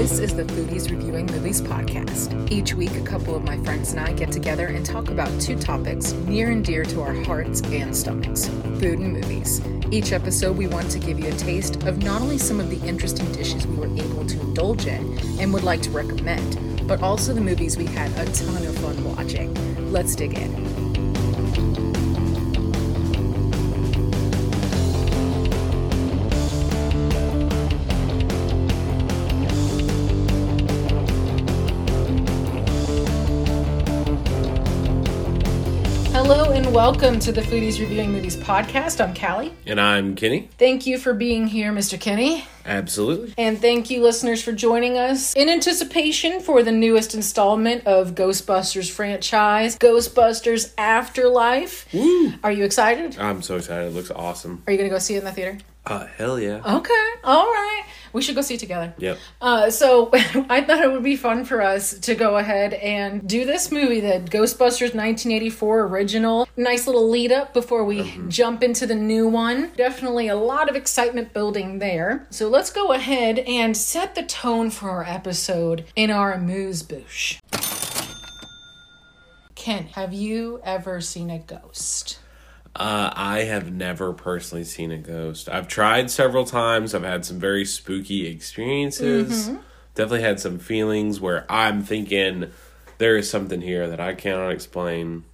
This is the Foodies Reviewing Movies podcast. Each week, a couple of my friends and I get together and talk about two topics near and dear to our hearts and stomachs food and movies. Each episode, we want to give you a taste of not only some of the interesting dishes we were able to indulge in and would like to recommend, but also the movies we had a ton of fun watching. Let's dig in. And welcome to the Foodies Reviewing Movies podcast. I'm Callie. And I'm Kenny. Thank you for being here, Mr. Kenny. Absolutely. And thank you, listeners, for joining us in anticipation for the newest installment of Ghostbusters franchise, Ghostbusters Afterlife. Woo! Are you excited? I'm so excited. It looks awesome. Are you going to go see it in the theater? Uh, hell yeah. Okay. All right. We should go see it together. Yep. Uh, so I thought it would be fun for us to go ahead and do this movie, the Ghostbusters 1984 original. Nice little lead up before we jump into the new one. Definitely a lot of excitement building there. So let's go ahead and set the tone for our episode in our amuse bouche. Ken, have you ever seen a ghost? Uh, I have never personally seen a ghost. I've tried several times. I've had some very spooky experiences. Definitely had some feelings where I'm thinking there is something here that I cannot explain.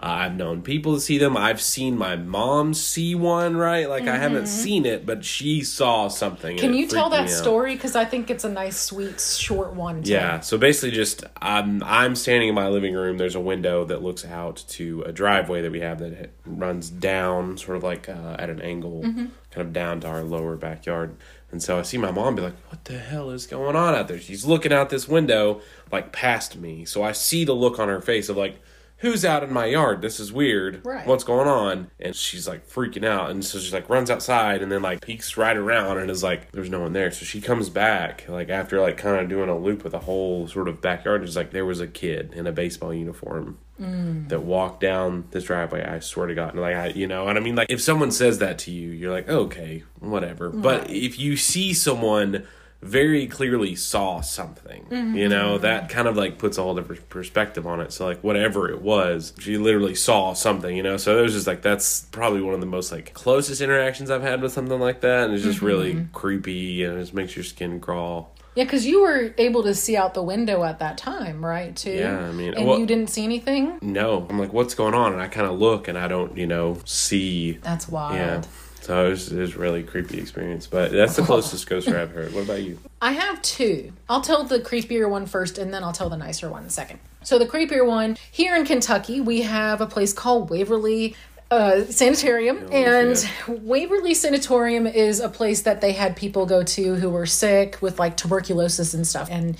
I've known people to see them. I've seen my mom see one, right? Like, I haven't seen it, but she saw something. Can you tell that story? Because I think it's a nice, sweet, short one. to- Yeah, so basically, just I'm I'm standing in my living room. There's a window that looks out to a driveway that we have that runs down, sort of like uh, at an angle, kind of down to our lower backyard. And so I see my mom be like, "What the hell is going on out there?" She's looking out this window, like past me. So I see the look on her face of like. Who's out in my yard? This is weird. Right. What's going on? And she's like freaking out. And so she like runs outside and then like peeks right around and is like, there's no one there. So she comes back, like after like kind of doing a loop with the whole sort of backyard. It's like there was a kid in a baseball uniform mm. that walked down this driveway. I swear to God. And like, I, you know, and I mean, like if someone says that to you, you're like, okay, whatever. But if you see someone very clearly saw something, you mm-hmm. know, that kind of like puts a whole different perspective on it. So like whatever it was, she literally saw something, you know. So it was just like that's probably one of the most like closest interactions I've had with something like that, and it's just really mm-hmm. creepy and it just makes your skin crawl. Yeah, because you were able to see out the window at that time, right? Too. Yeah, I mean, and well- you didn't see anything. No, I'm like, what's going on? And I kind of look and I don't, you know, see. That's wild. Yeah. So it was, it was a really creepy experience, but that's the closest ghost story I've heard. What about you? I have two. I'll tell the creepier one first, and then I'll tell the nicer one second. So the creepier one here in Kentucky, we have a place called Waverly. Uh, sanitarium and Waverly Sanatorium is a place that they had people go to who were sick with like tuberculosis and stuff. And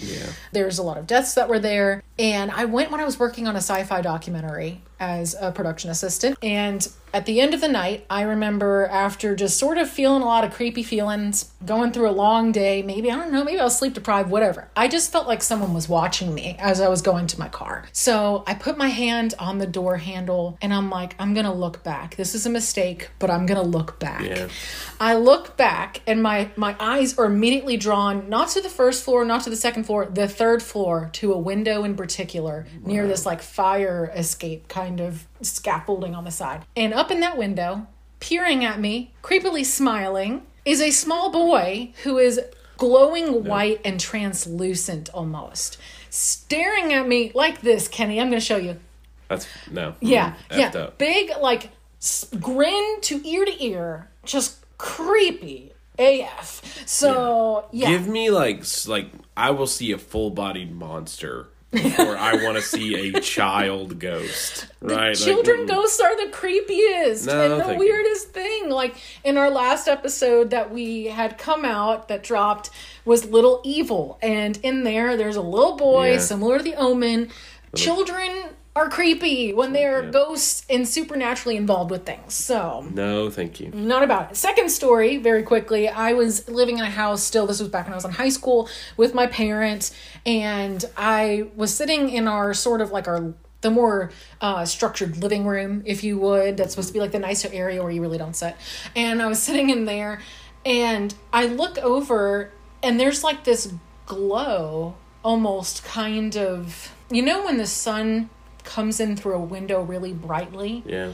there's a lot of deaths that were there. And I went when I was working on a sci fi documentary as a production assistant. And at the end of the night, I remember after just sort of feeling a lot of creepy feelings, going through a long day, maybe, I don't know, maybe I was sleep deprived, whatever. I just felt like someone was watching me as I was going to my car. So I put my hand on the door handle and I'm like, I'm gonna look back. This is a mistake, but I'm gonna look back. Yeah. I look back and my my eyes are immediately drawn not to the first floor, not to the second floor, the third floor to a window in particular near this like fire escape kind of scaffolding on the side. And up in that window, peering at me, creepily smiling, is a small boy who is glowing white and translucent almost. Staring at me like this, Kenny. I'm going to show you. That's no. Yeah, Mm, yeah. up. Big, like, s- grin to ear to ear. Just creepy AF. So, yeah. Give me like like I will see a full bodied monster before I want to see a child ghost. Right? Like, Children mm, ghosts are the creepiest No, and the thank you. weirdest thing. Like in our last episode that we had come out that dropped was Little Evil, and in there there's a little boy Yeah. similar to the Omen. Children are creepy when they're Yeah. ghosts and supernaturally involved with things. So No, thank you. not about it. Second story, very quickly. I was living in a house still. This was back when I was in high school with my parents, and I was sitting in our sort of like our the more uh, structured living room, if you would. That's supposed to be like the nicer area where you really don't sit. And I was sitting in there, and I look over, and there's like this glow almost kind of you know when the sun comes in through a window really brightly Yeah.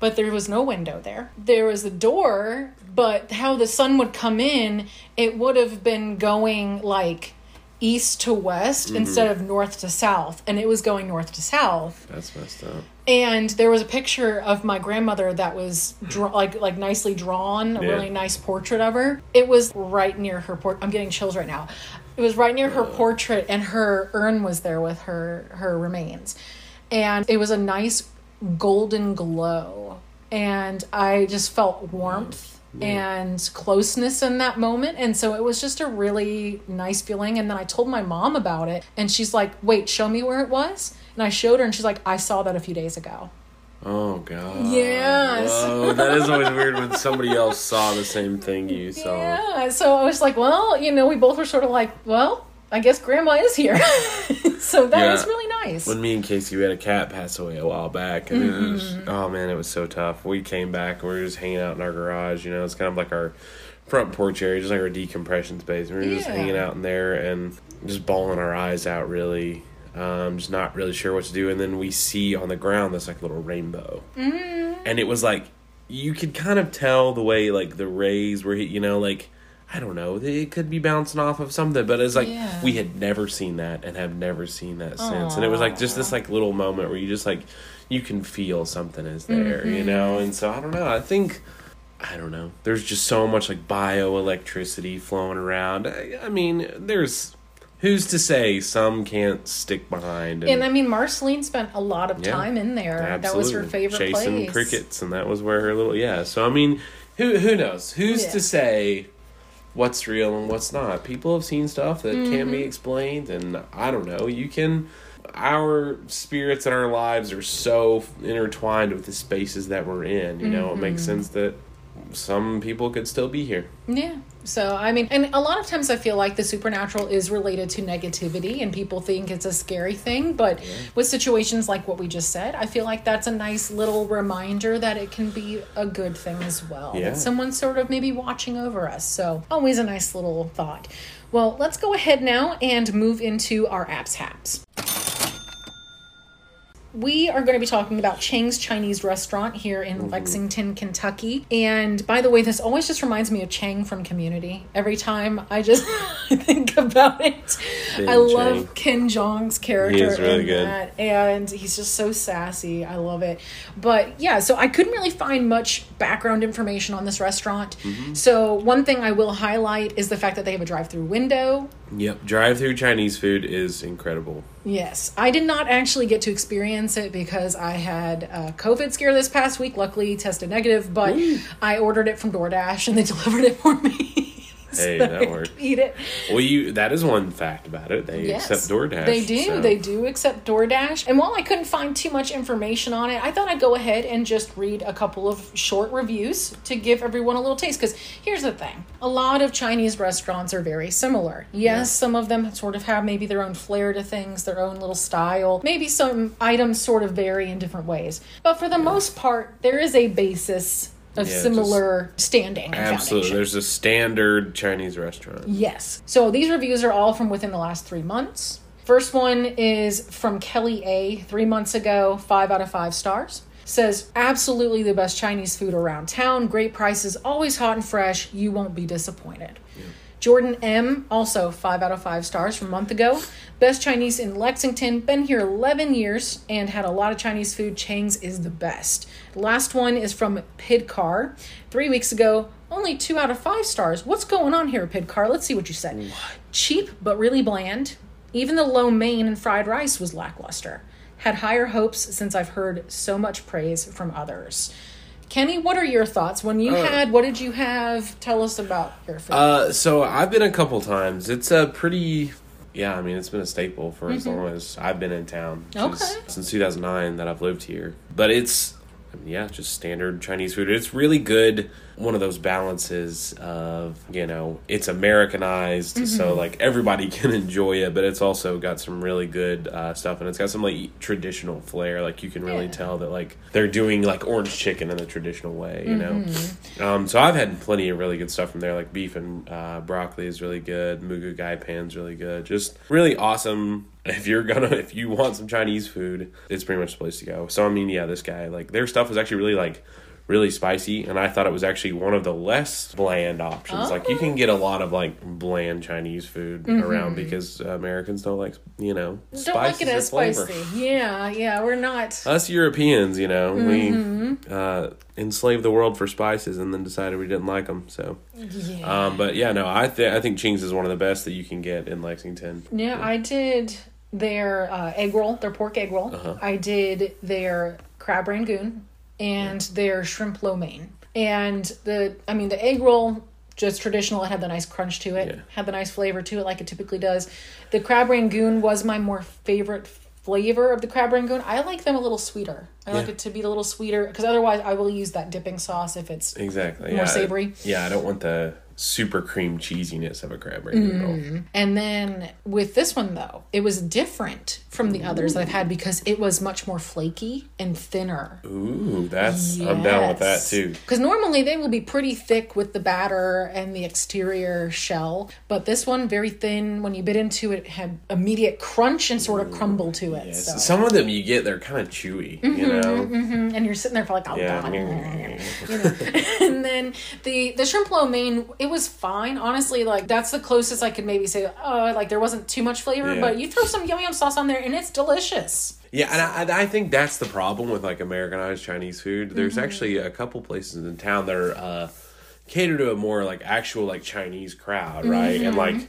but there was no window there. There was a door, but how the sun would come in, it would have been going like east to west mm-hmm. instead of north to south, and it was going north to south. That's messed up. And there was a picture of my grandmother that was draw- like like nicely drawn, a Yeah. really nice portrait of her. It was right near her port. I'm getting chills right now. It was right near her portrait, and her urn was there with her her remains, and it was a nice golden glow, and I just felt warmth. And closeness in that moment. And so it was just a really nice feeling. And then I told my mom about it, and she's like, Wait, show me where it was. And I showed her, and she's like, I saw that a few days ago. Oh god. Yes. Whoa, that is always weird when somebody else saw the same thing you saw. Yeah. So I was like, well, you know, we both were sort of like, well, I guess grandma is here. so that Yeah. was really nice. When me and Casey we had a cat pass away a while back, and it was Mm-hmm. oh man, it was so tough. We came back, we were just hanging out in our garage. You know, it's kind of like our front porch area, just like our decompression space. We were just hanging out in there and just bawling our eyes out, really. Um, just not really sure what to do. And then we see on the ground this like little rainbow, mm. and it was like you could kind of tell the way like the rays were, hit, you know, like. I don't know. It could be bouncing off of something, but it's like Yeah. we had never seen that and have never seen that since. And it was like just this like little moment where you just like you can feel something is there, you mm-hmm. know. And so I don't know. I think I don't know. There's just so much like bioelectricity flowing around. I, I mean, there's who's to say some can't stick behind. and I mean, Marceline spent a lot of Yeah. time in there. That was her Absolutely. favorite Chasing place. crickets, and that was where her little yeah. So I mean, who who knows? Who's Yeah. to say what's real and what's not? People have seen stuff that can't Mm-hmm. be explained, and I don't know. You can. Our spirits and our lives are so intertwined with the spaces that we're in. You know, it makes Mm-hmm. sense that some people could still be here. Yeah. So, I mean, and a lot of times I feel like the supernatural is related to negativity and people think it's a scary thing. But with situations like what we just said, I feel like that's a nice little reminder that it can be a good thing as well. Yeah. That someone's sort of maybe watching over us. So, always a nice little thought. Well, let's go ahead now and move into our apps haps. We are going to be talking about Chang's Chinese restaurant here in Lexington, Kentucky. And by the way, this always just reminds me of Chang from Community. Every time I just think about it, Big I love Chang. Ken Jeong's character is really in good. that, and he's just so sassy. I love it. But yeah, so I couldn't really find much background information on this restaurant. Mm-hmm. So one thing I will highlight is the fact that they have a drive-through window. Yep, drive-through Chinese food is incredible. Yes, I did not actually get to experience it because I had a COVID scare this past week. Luckily, tested negative, but I ordered it from DoorDash and they delivered it for me. Hey, So that could Eat it. Well, you that is one fact about it. They Yes, accept DoorDash. They do. so- They do accept DoorDash. And while I couldn't find too much information on it, I thought I'd go ahead and just read a couple of short reviews to give everyone a little taste. Because here's the thing a lot of Chinese restaurants are very similar. Yes, some of them sort of have maybe their own flair to things, their own little style. Maybe some items sort of vary in different ways. But for the most part, there is a basis of Yeah, similar standing. Absolutely. There's a standard Chinese restaurant. Yes. So these reviews are all from within the last three months. First one is from Kelly A. Three months ago, five out of five stars. Says, absolutely the best Chinese food around town. Great prices, always hot and fresh. You won't be disappointed. Jordan M. Also five out of five stars from a month ago. Best Chinese in Lexington. Been here 11 years and had a lot of Chinese food. Chang's is the best. Last one is from Pidcar. Three weeks ago. Only two out of five stars. What's going on here, Pidcar? Let's see what you said. Cheap but really bland. Even the lo mein and fried rice was lackluster. Had higher hopes since I've heard so much praise from others. Kenny, what are your thoughts? When you had, what did you have? Tell us about your food. Uh, so I've been a couple times. It's a pretty, yeah. I mean, it's been a staple for as long as I've been in town. Mm-hmm. Okay. since 2009 that I've lived here. But it's, yeah, just standard Chinese food. It's really good. One of those balances of you know it's Americanized, so like everybody can enjoy it, but it's also got some really good uh, stuff, and it's got some like traditional flair. Like you can really Yeah. tell that like they're doing like orange chicken in the traditional way, you know. Um, so I've had plenty of really good stuff from there, like beef and uh, broccoli is really good. Moo goo gai pan's really good. Just really awesome. If you're gonna, if you want some Chinese food, it's pretty much the place to go. So I mean, yeah, this guy like their stuff was actually really like really spicy, and I thought it was actually one of the less bland options. Like you can get a lot of like bland Chinese food around because Americans don't like you know Mm-hmm. Don't like it as flavor. spicy. Yeah, yeah, we're not. Us Europeans, you know, Mm-hmm. we uh, enslaved the world for spices and then decided we didn't like them. So, Yeah. um, but yeah, no, I think I think Ching's is one of the best that you can get in Lexington. Yeah, I did their uh, egg roll, their pork egg roll. Uh-huh. I did their crab rangoon and their shrimp lo mein. And the, I mean, the egg roll, just traditional, it had the nice crunch to it, Yeah. had the nice flavor to it, like it typically does. The crab rangoon was my more favorite flavor of the crab rangoon. I like them a little sweeter. I like it to be a little sweeter because otherwise I will use that dipping sauce if it's Exactly. More yeah, savory. Yeah, I don't want the super cream cheesiness of a crab rangoon roll. Mm-hmm. And then with this one though, it was different from the others that I've had because it was much more flaky and thinner. Ooh, that's I'm down with that too. Because normally they will be pretty thick with the batter and the exterior shell, but this one very thin. When you bit into it, it had immediate crunch and sort of crumble to it. Yes. So. Some of them you get they're kind of chewy, you mm-hmm, know. Mm-hmm, and you're sitting there for like, oh Yeah. god. you know. and then the the shrimp lo mein, it was fine. Honestly, like that's the closest I could maybe say. Oh, like there wasn't too much flavor, Yeah. but you throw some yum yum sauce on there, and it's delicious. Yeah, and I, I think that's the problem with like Americanized Chinese food. There's Mm-hmm. actually a couple places in town that are uh, cater to a more like actual like Chinese crowd, right? And Mm-hmm. like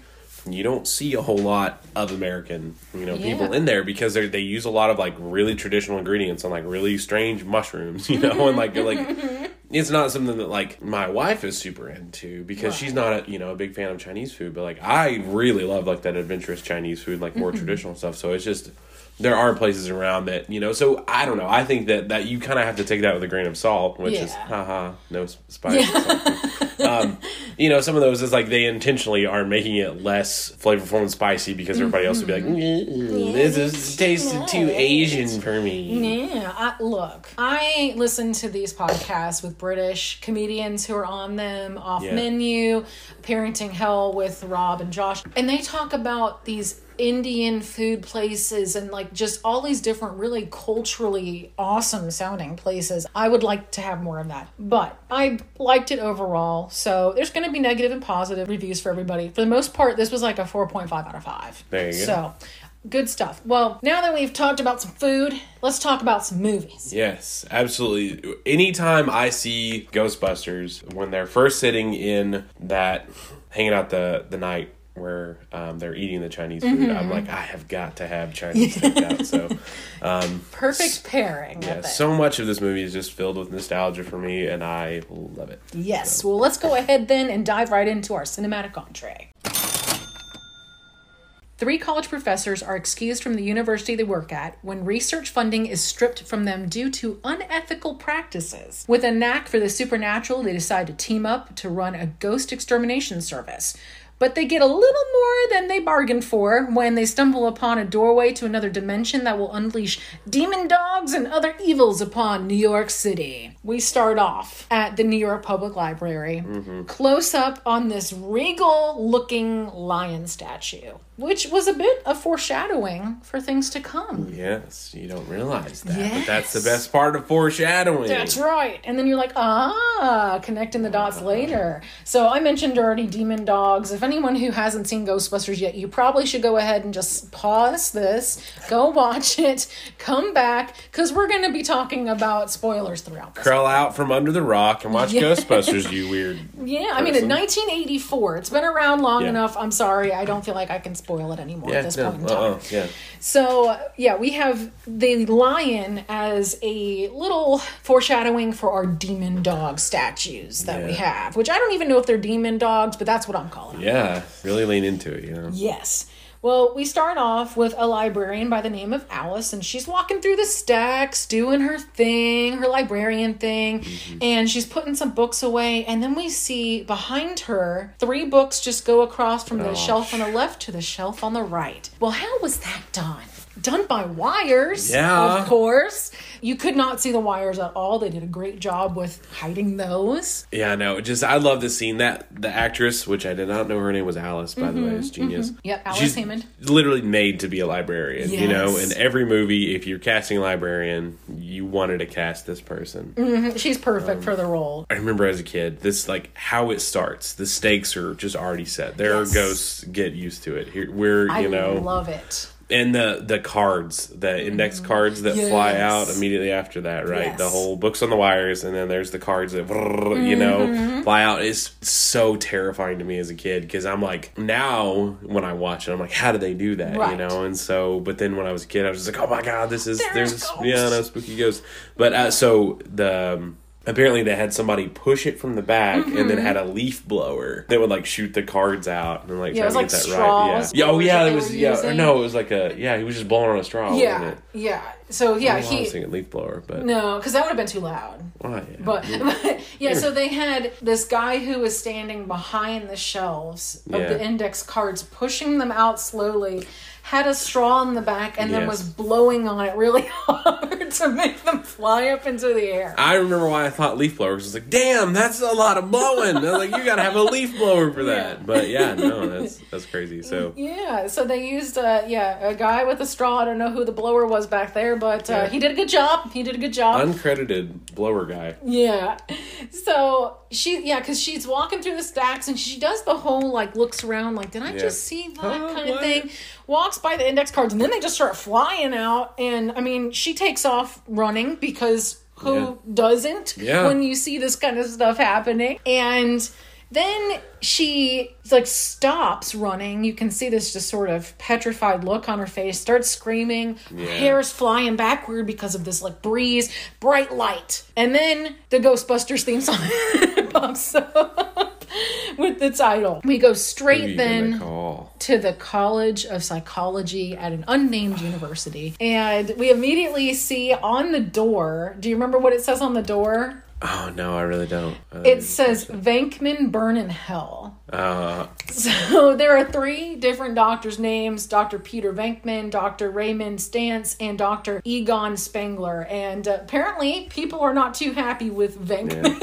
you don't see a whole lot of American, you know, people in there because they they use a lot of like really traditional ingredients and like really strange mushrooms, you know, and like like it's not something that like my wife is super into because she's not a, you know a big fan of Chinese food, but like I really love like that adventurous Chinese food, like more traditional stuff. So it's just there are places around that you know. So I don't know. I think that that you kind of have to take that with a grain of salt, which is haha no spice. um, you know, some of those is like they intentionally are making it less flavorful and spicy because everybody else would be like, "Mm, this is tasted too Asian for me. Yeah, I, look, I listen to these podcasts with British comedians who are on them, off menu, Parenting Hell with Rob and Josh, and they talk about these Indian food places and like just all these different really culturally awesome sounding places. I would like to have more of that. But I liked it overall. So there's going to be negative and positive reviews for everybody. For the most part, this was like a 4.5 out of 5. There you go. So good stuff. Well, now that we've talked about some food, let's talk about some movies. Yes, absolutely. Anytime I see Ghostbusters when they're first sitting in that hanging out the the night where um, they're eating the Chinese food, Mm-hmm. I'm like, I have got to have Chinese takeout. So, Perfect pairing. Yeah, so much of this movie is just filled with nostalgia for me, and I love it. Yes. Well, let's go ahead then and dive right into our cinematic entree. Three college professors are excused from the university they work at when research funding is stripped from them due to unethical practices. With a knack for the supernatural, they decide to team up to run a ghost extermination service. But they get a little more than they bargained for when they stumble upon a doorway to another dimension that will unleash demon dogs and other evils upon New York City. We start off at the New York Public Library, mm-hmm. close up on this regal looking lion statue, which was a bit of foreshadowing for things to come. Yes, you don't realize that, but that's the best part of foreshadowing. That's right. And then you're like, ah, connecting the dots later. So I mentioned already demon dogs. If anyone who hasn't seen Ghostbusters yet, you probably should go ahead and just pause this, go watch it, come back, because we're going to be talking about spoilers throughout this. Crawl out from under the rock and watch Yeah. Ghostbusters, you weird. Yeah, I mean, in 1984, it's been around long Yeah. enough. I'm sorry, I don't feel like I can spoil it anymore Yeah, at this no, point in uh-uh, time. uh-uh, yeah. So, yeah, we have the lion as a little foreshadowing for our demon dog statues that we have, which I don't even know if they're demon dogs, but that's what I'm calling them. Yeah, really lean into it, you know. Yes. Well, we start off with a librarian by the name of Alice, and she's walking through the stacks, doing her thing, her librarian thing, Mm-hmm. and she's putting some books away. And then we see behind her three books just go across from the Oh, shelf on the left to the shelf on the right. Well, how was that done? Done by wires, Yeah. of course. You could not see the wires at all. They did a great job with hiding those. Yeah, no, just I love the scene that the actress, which I did not know her name was Alice, by the mm-hmm, way, is mm-hmm. genius. Mm-hmm, Yep, Alice She's Hammond. literally made to be a librarian. You know, Yes. in every movie, if you're casting a librarian, you wanted to cast this person. Mm-hmm, she's perfect um, for the role. I remember as a kid, this like how it starts. The stakes are just already set. There Yes. are ghosts. Get used to it. Here, we're I you know, love it. And the the cards, the index cards that fly Mm-hmm. Out immediately after that, right? Yes. The whole books on the wires, and then there's the cards that you know Mm-hmm. fly out. It's so terrifying to me as a kid because I'm like now when I watch it, I'm like, how do they do that? You know? And so, but then when I was a kid, I was just like, oh my god, this is There's there's, yeah, no spooky ghosts. But uh, so the. Um, Apparently, they had somebody push it from the back, and Mm-hmm. then had a leaf blower that would like shoot the cards out and like Yeah, it try was to like get that right. Yeah. straws, yeah. Oh yeah, it was yeah. Or no, it was like a yeah. He was just blowing on a straw. Yeah, it? yeah. So yeah, I was he thinking leaf blower, but no, because that would have been too loud. why? yeah. But, but yeah, so they had this guy who was standing behind the shelves of Yeah. the index cards, pushing them out slowly. Had a straw in the back and then was blowing on it really hard to make them fly up into the air. I remember why I thought leaf blower was like, damn, that's a lot of blowing. I was like, you gotta have a leaf blower for that. Yeah. But yeah, no, that's that's crazy. So Yeah, so they used uh yeah a guy with a straw. I don't know who the blower was back there, but uh, Yeah. he did a good job. He did a good job. uncredited blower guy. Yeah. So she, yeah, because she's walking through the stacks and she does the whole like looks around, like, did I Yeah. just see that Huh, kind of thing? Walks by the index cards and then they just start flying out. And I mean, she takes off running because who Yeah. doesn't Yeah. when you see this kind of stuff happening? And then she like stops running. You can see this just sort of petrified look on her face. Starts screaming. Yeah. hair's flying backward because of this like breeze, bright light, and then the Ghostbusters theme song pops up with the title. We go straight then to the College of Psychology at an unnamed university, and we immediately see on the door. Do you remember what it says on the door? Oh no, I really don't. Uh, It says Venkman burn in hell. uh, So there are three different doctors' names Dr. Peter Venkman, Dr. Raymond Stantz, and Dr. Egon Spengler. And uh, apparently, people are not too happy with Venkman.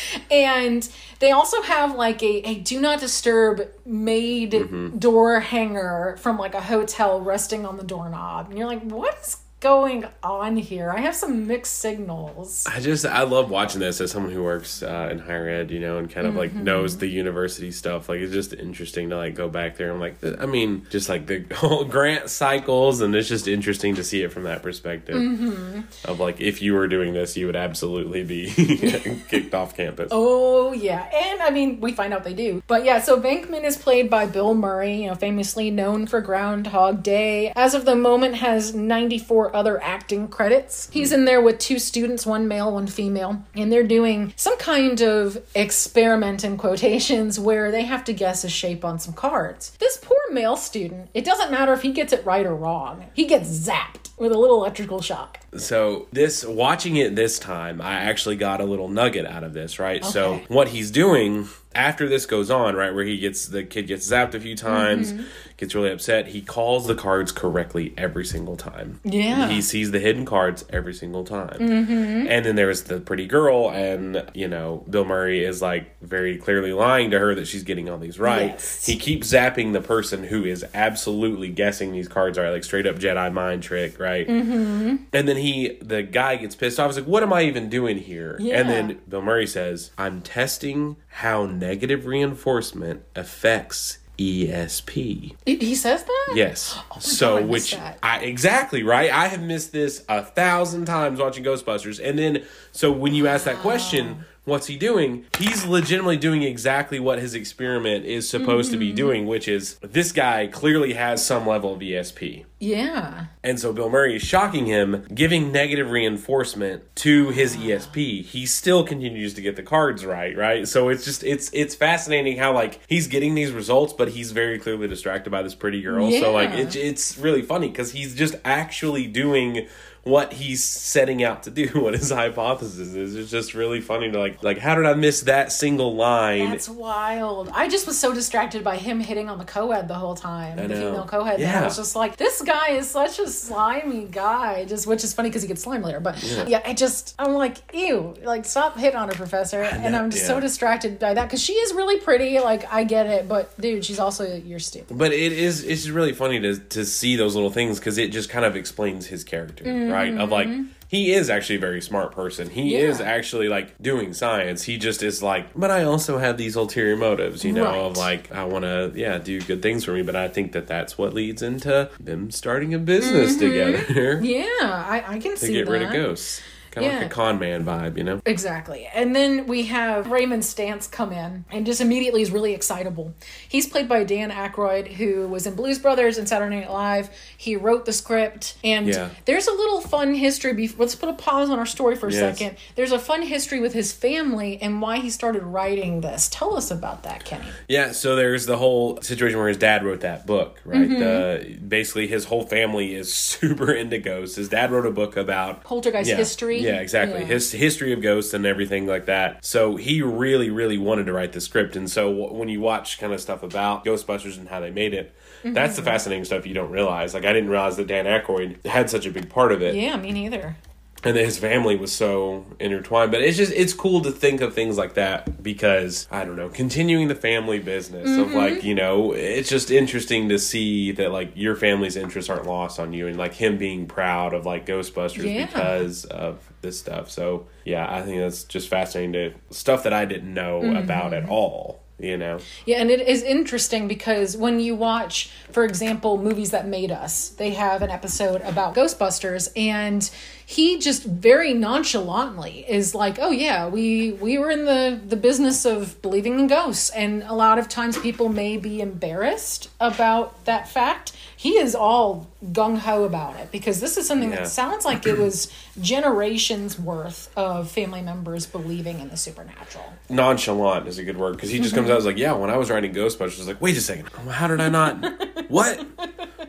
and they also have like a, a do not disturb made Mm-hmm. door hanger from like a hotel resting on the doorknob. And you're like, what is going on here? I have some mixed signals. I just I love watching this as someone who works uh, in higher ed, you know, and kind of like Mm-hmm. knows the university stuff. Like it's just interesting to like go back there I'm like I mean, just like the whole grant cycles, and it's just interesting to see it from that perspective Mm-hmm. of like if you were doing this, you would absolutely be kicked off campus. Oh yeah, and I mean we find out they do. But yeah, so Venkman is played by Bill Murray, you know, famously known for Groundhog Day. As of the moment, has 94 other acting credits. He's in there with two students, one male, one female, and they're doing some kind of experiment in quotations where they have to guess a shape on some cards. This poor male student, it doesn't matter if he gets it right or wrong. He gets zapped with a little electrical shock. So this watching it this time, I actually got a little nugget out of this, right? So what he's doing after this goes on, right, where he gets the kid gets zapped a few times, Mm-hmm. Gets really upset, he calls the cards correctly every single time. Yeah. He sees the hidden cards every single time. Mm-hmm. And then there's the pretty girl, and you know, Bill Murray is like very clearly lying to her that she's getting all these right. Yes. He keeps zapping the person who is absolutely guessing these cards are like straight up Jedi mind trick, right? Mm-hmm. And then he, the guy gets pissed off. He's like, "What am I even doing here?" Yeah. And then Bill Murray says, "I'm testing how negative reinforcement affects ESP." He- He says that? Yes. Oh so, God, I which. I exactly right. I have missed this a thousand times watching Ghostbusters, and then so when you ask that question, what's he doing? He's legitimately doing exactly what his experiment is supposed to be mm-hmm. doing, which is this guy clearly has some level of ESP. Yeah. And so Bill Murray is shocking him, giving negative reinforcement to his ESP. He still continues to get the cards right, right? So it's just it's it's fascinating how like he's getting these results, but he's very clearly distracted by this pretty girl. So like Yeah. it, it's really funny because he's just actually doing what he's setting out to do, what his hypothesis is. It's just really funny to like like how did I miss that single line? That's wild. I just was so distracted by him hitting on the co-ed the whole time. the female co-ed. And I Yeah. was just like, this guy is such a slimy guy. Just which is funny because he gets slime later. But yeah. I just I'm like, ew, like stop hitting on her, professor. And I'm just so distracted by that because she is really pretty. Like I get it, but dude, she's also you're stupid. But it is it's just really funny to to see those little things because it just kind of explains his character, mm-hmm. Right? Of like mm-hmm. he is actually a very smart person. He Yeah. is actually like doing science. He just is like, but I also have these ulterior motives, you know, of like I want to yeah do good things for me. But I think that that's what leads into them starting a business mm-hmm. together Yeah, I, I can to see get that. rid of ghosts. Kind of Yeah. like a con man vibe, you know. Exactly. And then we have Raymond Stantz come in and just immediately is really excitable. He's played by Dan Aykroyd, who was in Blues Brothers and Saturday Night Live. He wrote the script. And Yeah. there's a little fun history. Bef- Let's put a pause on our story for a Yes. second. There's a fun history with his family and why he started writing this. Tell us about that, Kenny. Yeah, so there's the whole situation where his dad wrote that book, right? Mm-hmm. The basically his whole family is super into ghosts. His dad wrote a book about Poltergeist yeah, history. Yeah, exactly. Yeah. His history of ghosts and everything like that. So he really, really wanted to write the script. And so when you watch kind of stuff about Ghostbusters and how they made it, that's Mm-hmm. the fascinating stuff you don't realize. Like I didn't realize that Dan Aykroyd had such a big part of it Yeah, me neither. And that his family was so intertwined. But it's just it's cool to think of things like that because I don't know, continuing the family business of Mm-hmm. like you know, it's just interesting to see that like your family's interests aren't lost on you, and like him being proud of like Ghostbusters Yeah. because of this stuff. So yeah, I think that's just fascinating to stuff that I didn't know Mm-hmm. about at all. You know, Yeah, and it is interesting because when you watch, for example, movies that made us, they have an episode about Ghostbusters, and he just very nonchalantly is like, "Oh yeah, we we were in the the business of believing in ghosts," and a lot of times people may be embarrassed about that fact. He is all gung ho about it because this is something Yeah. that sounds like it was generations worth of family members believing in the supernatural. nonchalant is a good word because he just comes out as like, yeah, when I was writing Ghostbusters, I was like, wait a second, oh, how did I not? what?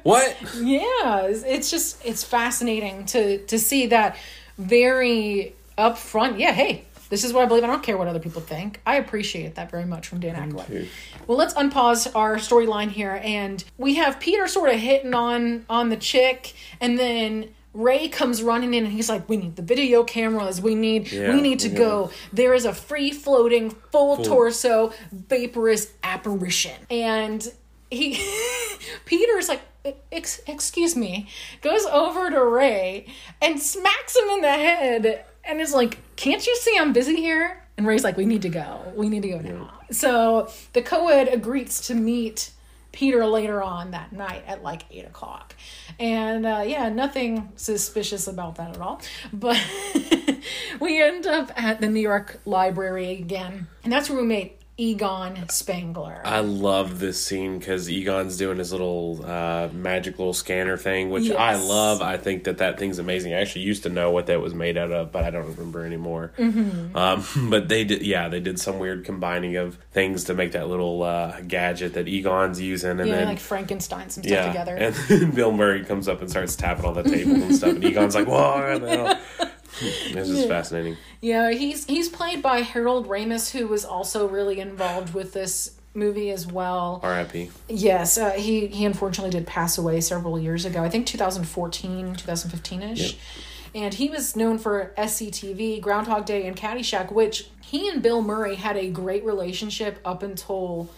What? yeah it's, it's just it's fascinating to to see that very upfront yeah hey this is what i believe i don't care what other people think i appreciate that very much from dan Aykroyd. well let's unpause our storyline here and we have peter sort of hitting on on the chick and then Ray comes running in and he's like, "We need the video cameras. We need, Yeah, we need to yeah. go. There is a free floating, full torso, vaporous apparition." And he Peter's like Ex- excuse me goes over to ray and smacks him in the head and is like can't you see i'm busy here? And ray's like we need to go. We need to go now. So the co-ed agrees to meet peter later on that night at like 8 o'clock. And uh, yeah nothing suspicious about that at all. But we end up at the new york library again. And that's where we meet egon spengler I love this scene because Egon's doing his little uh, magic little scanner thing, which I love. I think that that thing's amazing. I actually used to know what that was made out of, but I don't remember anymore. Mm-hmm. Um, but they did, yeah, they did some weird combining of things to make that little uh, gadget that Egon's using, and yeah then like frankenstein some stuff together and then Bill Murray comes up and starts tapping on the table and stuff, and Egon's like, "What the hell?" This is fascinating. Yeah, he's he's played by Harold Ramis, who was also really involved with this movie as well. R.I.P. Yes, uh, he he unfortunately did pass away several years ago. I think 2014, 2015 ish. And he was known for SCTV, Groundhog Day, and Caddyshack, which he and Bill Murray had a great relationship up until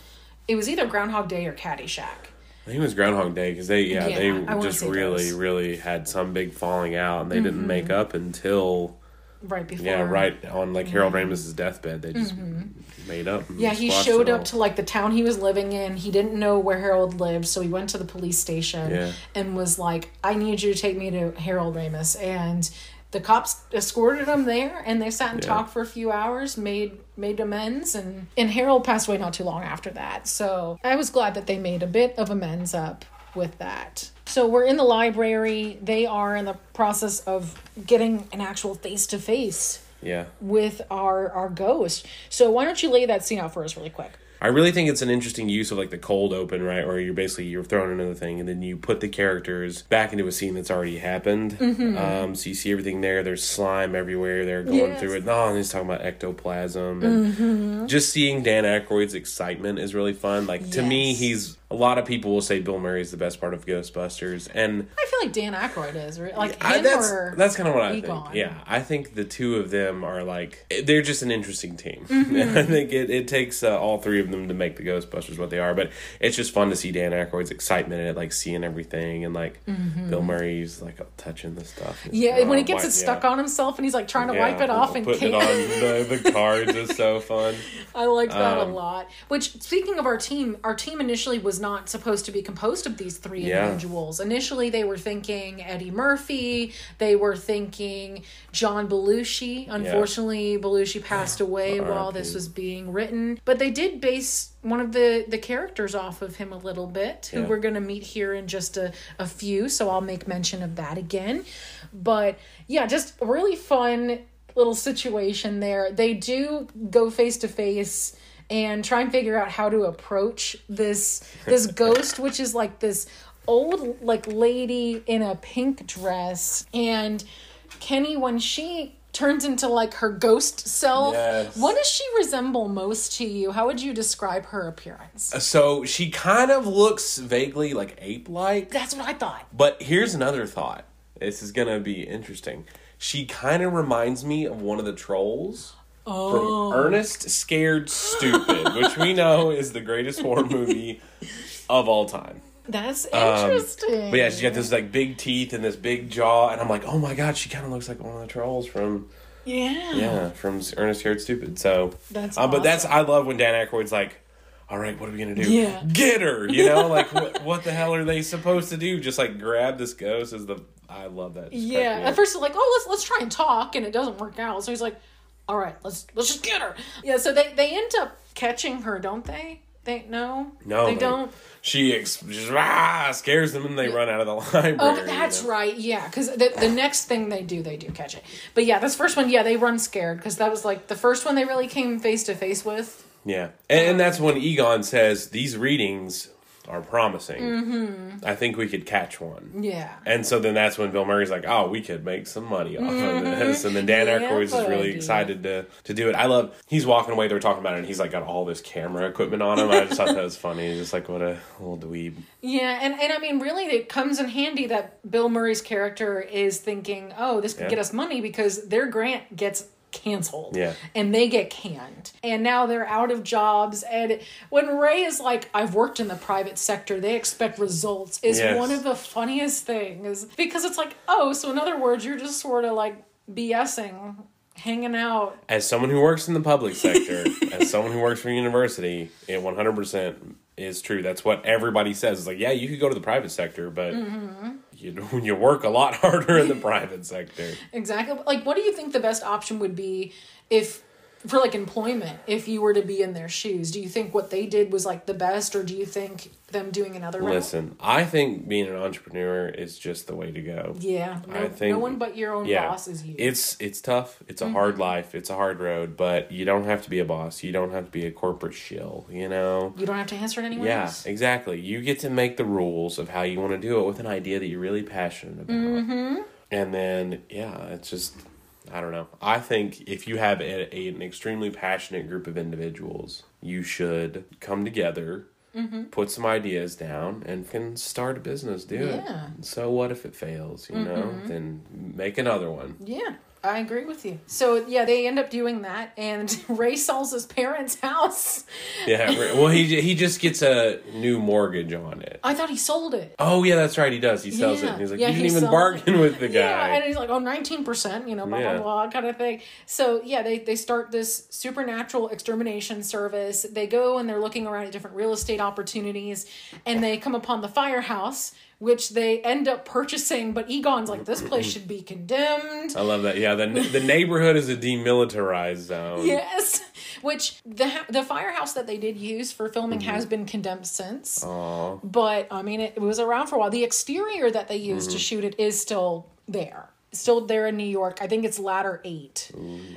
it was either Groundhog Day or Caddyshack. I think it was Groundhog Day because they, yeah, Yeah, they just really, those. really had some big falling out, and they didn't mm-hmm. make up until Right before. yeah, right on like Harold mm-hmm. Ramis's deathbed. They just mm-hmm. made up. and Yeah, he showed up to like the town he was living in. He didn't know where Harold lived, so he went to the police station Yeah. and was like, "I need you to take me to Harold Ramis." And the cops escorted him there and they sat and Yeah. talked for a few hours made made amends and and harold passed away not too long after that. So i was glad that they made a bit of amends up with that. So we're in the library. They are in the process of getting an actual face-to-face Yeah. with our our ghost. So why don't you lay that scene out for us really quick I really think it's an interesting use of like the cold open, right? Where you're basically you're thrown into the thing, and then you put the characters back into a scene that's already happened. Um, so you see everything there. There's slime everywhere. They're going Yes. through it. No, and he's talking about ectoplasm, and just seeing Dan Aykroyd's excitement is really fun. Like to me, he's a lot of people will say Bill Murray is the best part of Ghostbusters, and i feel like dan Aykroyd is right? like I, him that's that's kind of what I Egon. think. Yeah, I think the two of them are like they're just an interesting team. Mm-hmm. I think it, it takes uh, all three of them to make the Ghostbusters what they are. But it's just fun to see Dan Aykroyd's excitement it, like seeing everything, and like Bill Murray's like touching the stuff. Mm-hmm. yeah when oh, he gets why- it stuck yeah. on himself and he's like trying to Yeah, wipe it off and putting it on the, the cards is so fun. I liked that Um, a lot. Which, speaking of our team, our team initially was not supposed to be composed of these three Yeah. individuals. Initially, they were thinking Eddie Murphy. They were thinking John Belushi. Unfortunately, Belushi passed away while this was being written. But they did base one of the the characters off of him a little bit, who Yeah. we're going to meet here in just a, a few. So I'll make mention of that again. But yeah, just a really fun little situation there. They do go face to face and try and figure out how to approach this this ghost, which is like this old like lady in a pink dress and Kenny when she turns into like her ghost self Yes. what does she resemble most to you how would you describe her appearance uh, So she kind of looks vaguely like ape like. that's what i thought But here's another thought. This is gonna be interesting. She kind of reminds me of one of the trolls oh from Ernest Scared Stupid, which we know is the greatest horror movie of all time. that's Um, interesting But yeah, she's got this like big teeth and this big jaw, and I'm like, oh my god, she kind of looks like one of the trolls from yeah yeah from Ernest Scared Stupid. So That's uh, but that's. I love when Dan Aykroyd's like. All right, what are we gonna do? Yeah. Get her, you know, like what, what the hell are they supposed to do? Just like grab this ghost as the I love that. Yeah, at first like, oh, let's let's try and talk, and it doesn't work out. So he's like, all right, let's let's just get her. Yeah, so they they end up catching her, don't they? They no, No, they don't. She ex- just ah, scares them and they run out of the library. Oh, you that's know? right. Yeah, because the the next thing they do, they do catch it. But yeah, this first one, yeah, they run scared because that was like the first one they really came face to face with. Yeah, and, and that's when Egon says these readings are promising. Mm-hmm. I think we could catch one. Yeah. And so then that's when Bill Murray's like, "Oh, we could make some money off of this." And then Dan Mm-hmm. Yeah, Aykroyd is really excited to to do it. I love. He's walking away. They're talking about it, and he's like got all this camera equipment on him. I just thought that was funny. He's just like, "What a little dweeb." Yeah, and, and I mean, really, it comes in handy that Bill Murray's character is thinking, oh, this could Yeah. get us money because their grant gets canceled. Yeah. And they get canned. And now they're out of jobs. And when Ray is like, I've worked in the private sector, they expect results, is Yes. one of the funniest things. Because it's like, oh, so in other words, you're just sort of like BSing, hanging out. As someone who works in the public sector, as someone who works for a university, it 100% is true. That's what everybody says. It's like, yeah, you could go to the private sector, but mm-hmm. You, you work a lot harder in the private sector. Exactly. Like, what do you think the best option would be if, for like employment, if you were to be in their shoes? Do you think what they did was like the best, or do you think them doing another route? Listen, I think being an entrepreneur is just the way to go. Yeah. No, I think- no one but your own Yeah, boss is you. it's it's tough. It's a hard life. It's a hard road, but you don't have to be a boss. You don't have to be a corporate shill. You know. you don't have to answer to anyone Yeah, else. exactly. You get to make the rules of how you want to do it with an idea that you're really passionate about. Mm-hmm. And then, yeah, it's just, I don't know. I think if you have a, a- an extremely passionate group of individuals, you should come together, put some ideas down, and can start a business. Do Mm-hmm. Yeah. it. So what if it fails? You know, then make another one. Yeah. I agree with you. So yeah, they end up doing that, and Ray sells his parents' house. Yeah. well, he he just gets a new mortgage on it. I thought he sold it. Oh yeah, that's right. He does. He sells it. And he's like, Yeah, you he didn't even bargain it. with the guy. Yeah, and he's like, oh, 19%, you know, blah, Yeah. blah, blah, kind of thing. So, yeah, they, they start this supernatural extermination service. They go and they're looking around at different real estate opportunities, and they come upon the firehouse, which they end up purchasing. But Egon's like, this place should be condemned. I love that. Yeah, the the neighborhood is a demilitarized zone. Yes, which the the firehouse that they did use for filming Mm-hmm. has been condemned since. Aw. But I mean, it, it was around for a while. The exterior that they used Mm-hmm. to shoot it is still there. Still there in New York. I think it's ladder eight,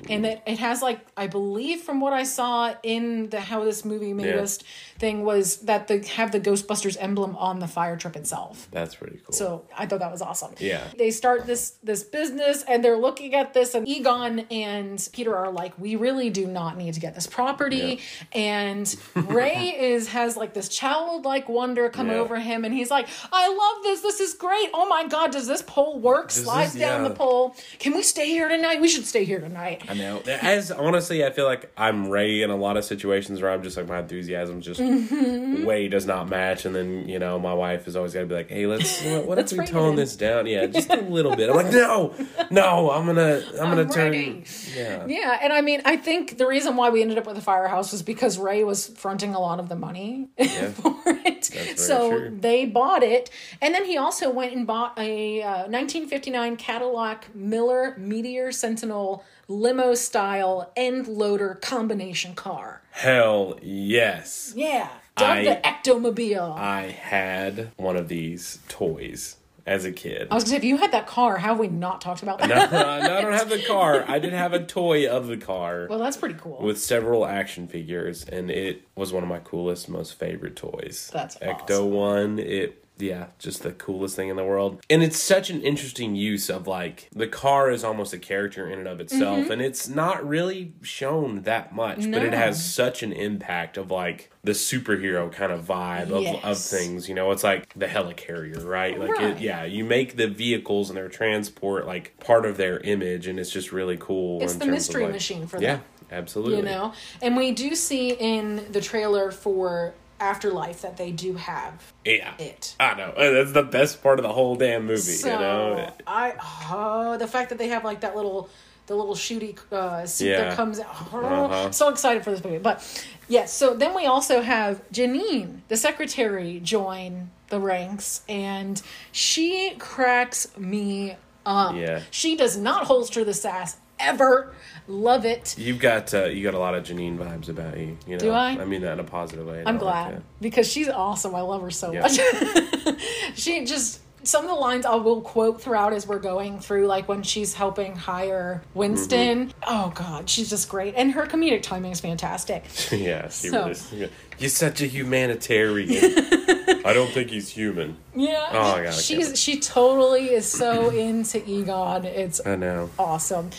and it, it has like I believe from what I saw in the how this movie made Yeah. us thing was that they have the Ghostbusters emblem on the fire truck itself. That's pretty cool. So I thought that was awesome. Yeah. They start this this business and they're looking at this and Egon and Peter are like, we really do not need to get this property. And Ray is has like this childlike wonder come Yeah. over him and he's like, I love this. This is great. Oh my god, does this pole work? Slides this- down yeah. The pole. Can we stay here tonight? We should stay here tonight. I know. As honestly, I feel like I'm Ray in a lot of situations where I'm just like my enthusiasm just Mm-hmm. way does not match, and then you know my wife is always got to be like, "Hey, let's what, what Let's if we tone this down? Yeah, just a little bit." I'm like, "No, no, I'm gonna I'm gonna I'm turn." ready. Yeah, Yeah, and I mean, I think the reason why we ended up with the firehouse was because Ray was fronting a lot of the money for it. So true. they bought it, and then he also went and bought a uh, 1959 Cadillac Miller Meteor Sentinel limo style end loader combination car. hell yes. Yeah, dug I- the Ectomobile. I had one of these toys as a kid. I was gonna say, if you had that car, how have we not talked about that? no, no, I don't have the car. I did have a toy of the car. Well, that's pretty cool. with several action figures, and it was one of my coolest, most favorite toys. That's Ecto awesome. One. It yeah, just the coolest thing in the world. And it's such an interesting use of like the car is almost a character in and of itself, Mm-hmm. and it's not really shown that much, but it has such an impact of like the superhero kind of vibe of, of things. You know, it's like the helicarrier, right? Like Right. It, yeah, you make the vehicles and their transport like part of their image, and it's just really cool. It's in the terms of, mystery like- machine for Yeah, them. absolutely. you know and we do see in the trailer for afterlife that they do have Yeah. it I know. That's the best part of the whole damn movie, so you know? i oh the fact that they have like that little the little shooty uh suit Yeah. that comes out oh, Uh-huh. so excited for this movie but yes so then we also have janine the secretary join the ranks and she cracks me up Yeah. she does not holster the sass ever love it You've got uh, you got a lot of Janine vibes about you. You know, Do I? I mean that in a positive way. I'm not like glad because she's awesome. I love her so Yeah. much. she just some of the lines I will quote throughout as we're going through, like when she's helping hire Winston. Mm-hmm. Oh God, she's just great, and her comedic timing is fantastic. yeah, So- really You're such a humanitarian. I don't think he's human. Yeah, Oh, gotta she's she totally is so into Egon. It's I know. awesome.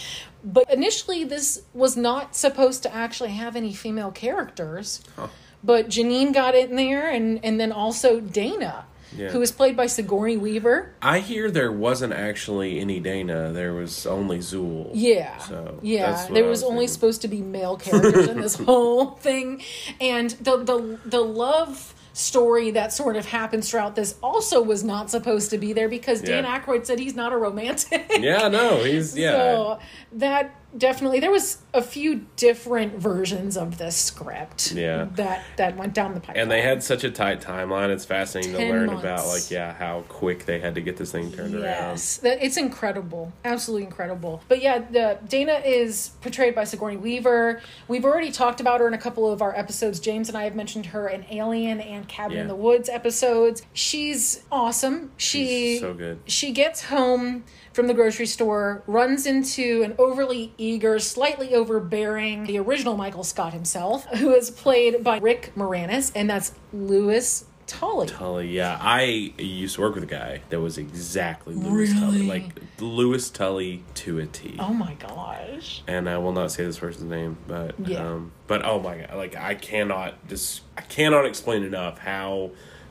But initially, this was not supposed to actually have any female characters. But Janine got in there, and, and then also Dana, Yeah. who was played by Sigourney Weaver. I hear there wasn't actually any Dana. There was only Zuul. Yeah. So, yeah. There was, was only thinking. supposed to be male characters in this whole thing. And the the the love story that sort of happens throughout this also was not supposed to be there because Dan Yeah. Aykroyd said he's not a romantic. Yeah, no, he's yeah. So that definitely there was a few different versions of this script. Yeah. That that went down the pipeline. and they had such a tight timeline. It's fascinating to learn months. about like yeah, how quick they had to get this thing turned around. Yes, that it's incredible, absolutely incredible. But yeah, the Dana is portrayed by Sigourney Weaver. We've already talked about her in a couple of our episodes. James and I have mentioned her in Alien and Cabin in the Woods episodes. She's awesome. She She's so good. She gets home from the grocery store, runs into an overly eager, slightly overbearing, the original Michael Scott himself, who is played by Rick Moranis, and that's Louis Tully. Tully, yeah. I used to work with a guy that was exactly Louis Tully. Really? Like Louis Tully to a T. Oh my gosh. And I will not say this person's name, but Yeah. um but oh my god, like I cannot just I cannot explain enough how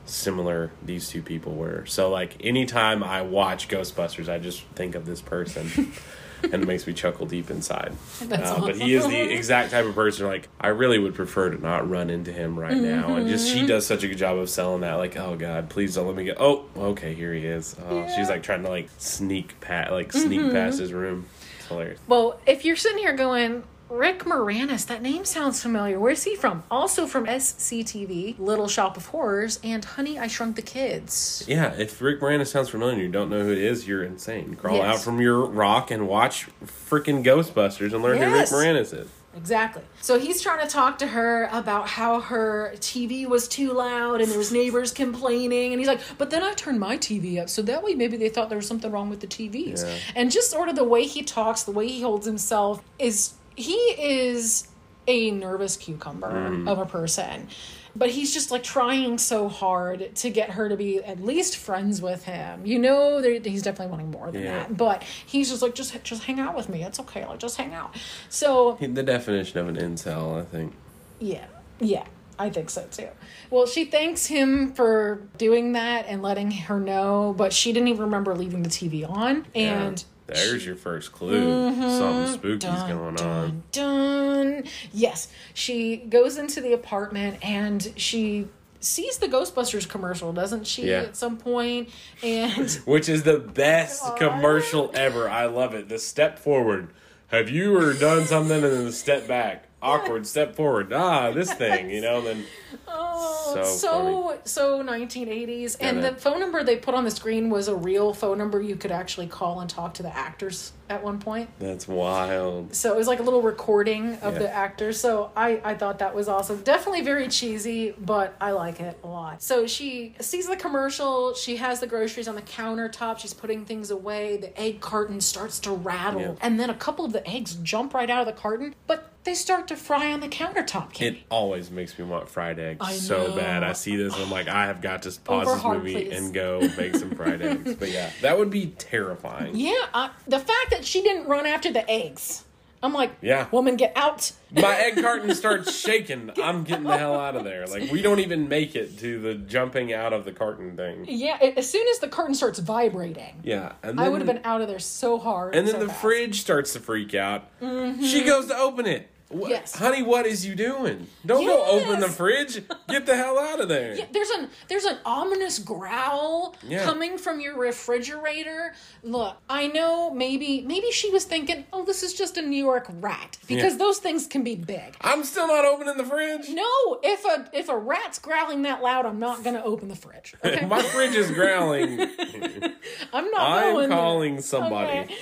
similar these two people were. So like anytime I watch Ghostbusters, I just think of this person. and it makes me chuckle deep inside. Uh, But he is the exact type of person like I really would prefer to not run into him right now. And just Mm-hmm. she does such a good job of selling that. Like, oh god, please don't let me get. Oh, okay, here he is. Oh, she's like trying to like sneak pat like sneak Mm-hmm. past his room. It's hilarious. Well, if you're sitting here going, Rick Moranis, that name sounds familiar. Where's he from? Also from SCTV, Little Shop of Horrors, and Honey, I Shrunk the Kids. Yeah, if Rick Moranis sounds familiar and you don't know who it is, you're insane. Crawl Yes. out from your rock and watch freaking Ghostbusters and learn Yes. who Rick Moranis is. Exactly. So he's trying to talk to her about how her TV was too loud and there was neighbors complaining and he's like, "But then I turned my TV up so that way maybe they thought there was something wrong with the TVs." Yeah. And just sort of the way he talks, the way he holds himself is he is a nervous cucumber Mm. of a person. But he's just like trying so hard to get her to be at least friends with him. You know, he's definitely wanting more than Yeah. that. But he's just like, just just hang out with me. It's okay. Like just hang out. So The definition of an incel, I think. yeah, yeah, I think so too. Well, she thanks him for doing that and letting her know, but she didn't even remember leaving the TV on. And Yeah. There's your first clue. Something spooky's dun, going dun, on. dun. Yes, she goes into the apartment and she sees the Ghostbusters commercial, doesn't she? Yeah. At some point, and Which is the best commercial ever. I love it. The step forward. Have you or done something and then the step back? Awkward step forward. Ah, this thing, you know, then Oh, So so so, 1980s, and Yeah, the phone number they put on the screen was a real phone number you could actually call and talk to the actors at one point. that's wild. So it was like a little recording of Yeah. the actors. So I I thought that was awesome. Definitely very cheesy, but I like it a lot. So she sees the commercial. She has the groceries on the countertop. She's putting things away. The egg carton starts to rattle, Yeah. and then a couple of the eggs jump right out of the carton, but they start to fry on the countertop. It always makes me want fried eggs so bad. I see this and I'm like, I have got to pause Over this hard, movie please. and go make some fried eggs. But yeah, that would be terrifying. Yeah, uh, the fact that she didn't run after the eggs. I'm like, Yeah. woman, get out. My egg carton starts shaking. I'm getting the hell out of there. Like we don't even make it to the jumping out of the carton thing. Yeah, a- as soon as the carton starts vibrating, Yeah, and I would have been out of there so hard. And then so the fast. Mm-hmm. fridge starts to freak out. She goes to open it. What, Yes. honey, what is you doing? Don't go open the fridge. Get the hell out of there. Yeah, there's an there's an ominous growl Yeah. coming from your refrigerator. Look, I know maybe maybe she was thinking, oh, this is just a New York rat because Yeah. those things can be big. I'm still not opening the fridge. No, if a if a rat's growling that loud, I'm not gonna open the fridge. Okay, My fridge is growling. I'm not I'm going there. calling somebody. Okay.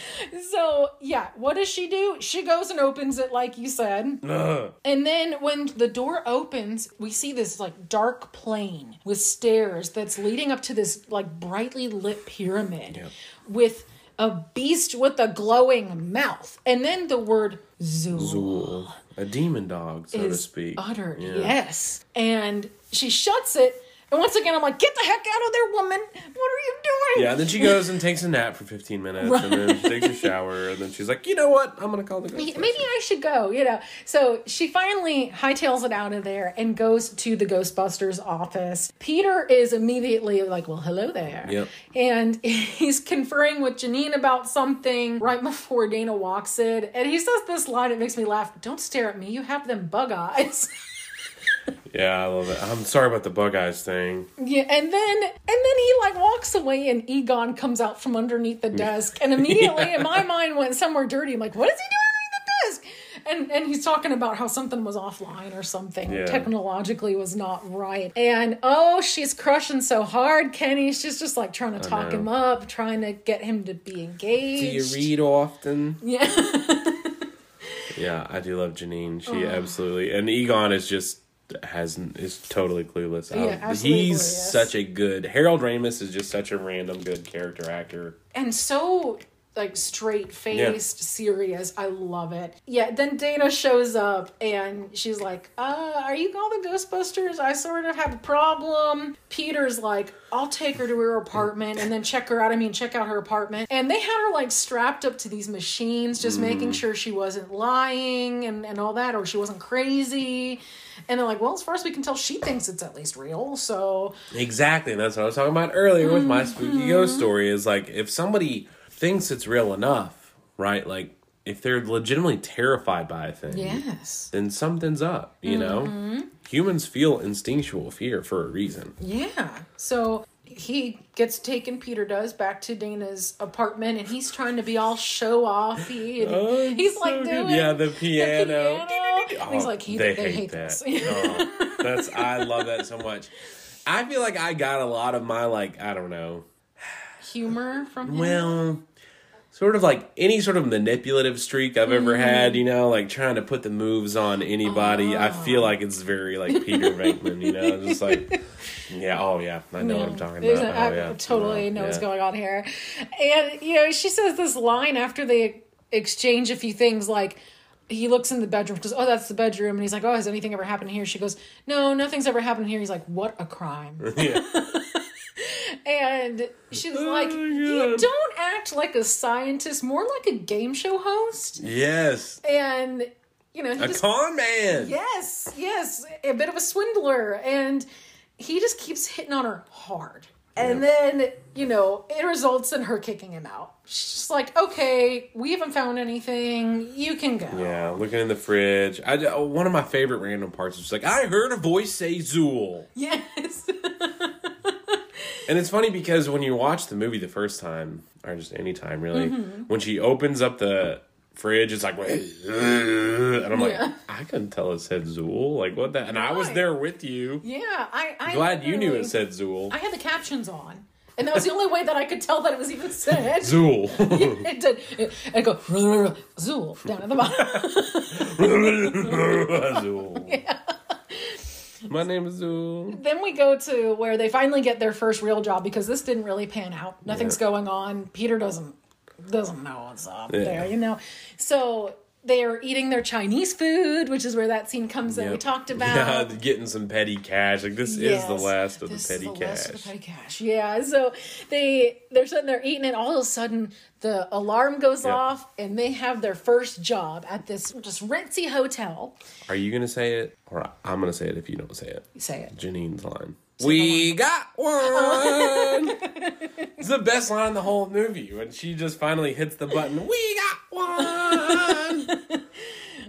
So yeah, what does she do? She goes and opens it, like you said. Ugh. And then when the door opens, we see this like dark plane with stairs that's leading up to this like brightly lit pyramid Yep. with a beast with a glowing mouth. And then the word Zuul, Zuul. A demon dog, so to speak. uttered. Yeah. Yes. And she shuts it. And once again, I'm like, get the heck out of there, woman. What are you doing? Yeah, then she goes and takes a nap for 15 minutes, and then she takes a shower, and then she's like, you know what? I'm going to call the Ghostbusters. maybe I should go, you know. So she finally hightails it out of there and goes to the Ghostbusters office. Peter is immediately like, Well, hello there. Yep. And he's conferring with Janine about something right before Dana walks in. And he says this line, it makes me laugh Don't stare at me, you have them bug eyes. Yeah, I love it. I'm sorry about the bug eyes thing. Yeah, and then and then he like walks away and Egon comes out from underneath the desk and immediately in my mind went somewhere dirty. I'm like, what is he doing underneath the desk? And and he's talking about how something was offline or something Yeah. technologically was not right. And oh, she's crushing so hard, Kenny. She's just like trying to talk him up, trying to get him to be engaged Do you read often? Yeah. Yeah, I do love Janine. She Oh. absolutely and Egon is just has is totally clueless. Yeah, Um, He's such a good Harold Ramis is just such a random good character actor. and so like straight faced, serious. I love it. Yeah, then Dana shows up and she's like, uh, are you all the Ghostbusters? I sort of have a problem. Peter's like, I'll take her to her apartment and then check her out. I mean, check out her apartment. And they had her like strapped up to these machines, just making sure she wasn't lying and, and all that, or she wasn't crazy. And they're like, well, as far as we can tell, she thinks it's at least real. So Exactly, and that's what I was talking about earlier with my spooky Mm-hmm. ghost story. Is like if somebody thinks it's real enough, right? Like if they're legitimately terrified by a thing, Yes. then something's up, you Mm-hmm. know? Humans feel instinctual fear for a reason. Yeah. So he gets taken, Peter does, back to Dana's apartment and he's trying to be all show offy. And Oh, he's so like good. yeah, the piano. piano. he's Oh, like, he, they, hate, that. this. Oh, that's I love that so much. I feel like I got a lot of my like I don't know. Humor from him. Well, sort of like any sort of manipulative streak I've ever mm-hmm. had, you know, like trying to put the moves on anybody. I oh. feel like it's very like Peter Venkman, you know, just like yeah, oh yeah, I know what I'm talking There's about. a- I oh, yeah. totally Oh, know what's going on here. And, you know, she says this line after they exchange a few things like, he looks in the bedroom because, oh, that's the bedroom. And he's like, oh, has anything ever happened here? She goes, no, nothing's ever happened here. He's like, what a crime. Yeah. And she's Oh like, you don't act like a scientist, more like a game show host. Yes. And, you know, he A just con man. Yes, yes, a bit of a swindler, and he just keeps hitting on her hard. And then, you know, it results in her kicking him out. She's just like, okay, we haven't found anything. You can go. Yeah, looking in the fridge. I, oh, one of my favorite random parts was like, I heard a voice say Zuul. Yes. And it's funny because when you watch the movie the first time, or just any time really, Mm-hmm. when she opens up the fridge, it's like, and I'm like, Yeah. I couldn't tell it said Zuul. Like, what that? And I was there with you. yeah, I. I Glad you knew it said Zuul. I had the captions on. And that was the only way that I could tell that it was even said. Zuul. it did. It, it go Zuul down at the bottom. Zuul. My name is Zuul. then we go to where they finally get their first real job because this didn't really pan out. Nothing's Yeah. going on. Peter doesn't doesn't know what's up Yeah. there, you know. So they're eating their Chinese food, which is where that scene comes in. We Yep. talked Yeah, about. getting some petty cash. Like this is the last of the petty the cash. the petty cash. Yeah. So they they're sitting there eating, and all of a sudden the alarm goes Yep. off, and they have their first job at this just ritzy hotel. Are you gonna say it, or I'm gonna say it if you don't say it? Say it. Janine's line. We got one. it's the best line in the whole movie when she just finally hits the button. We got one.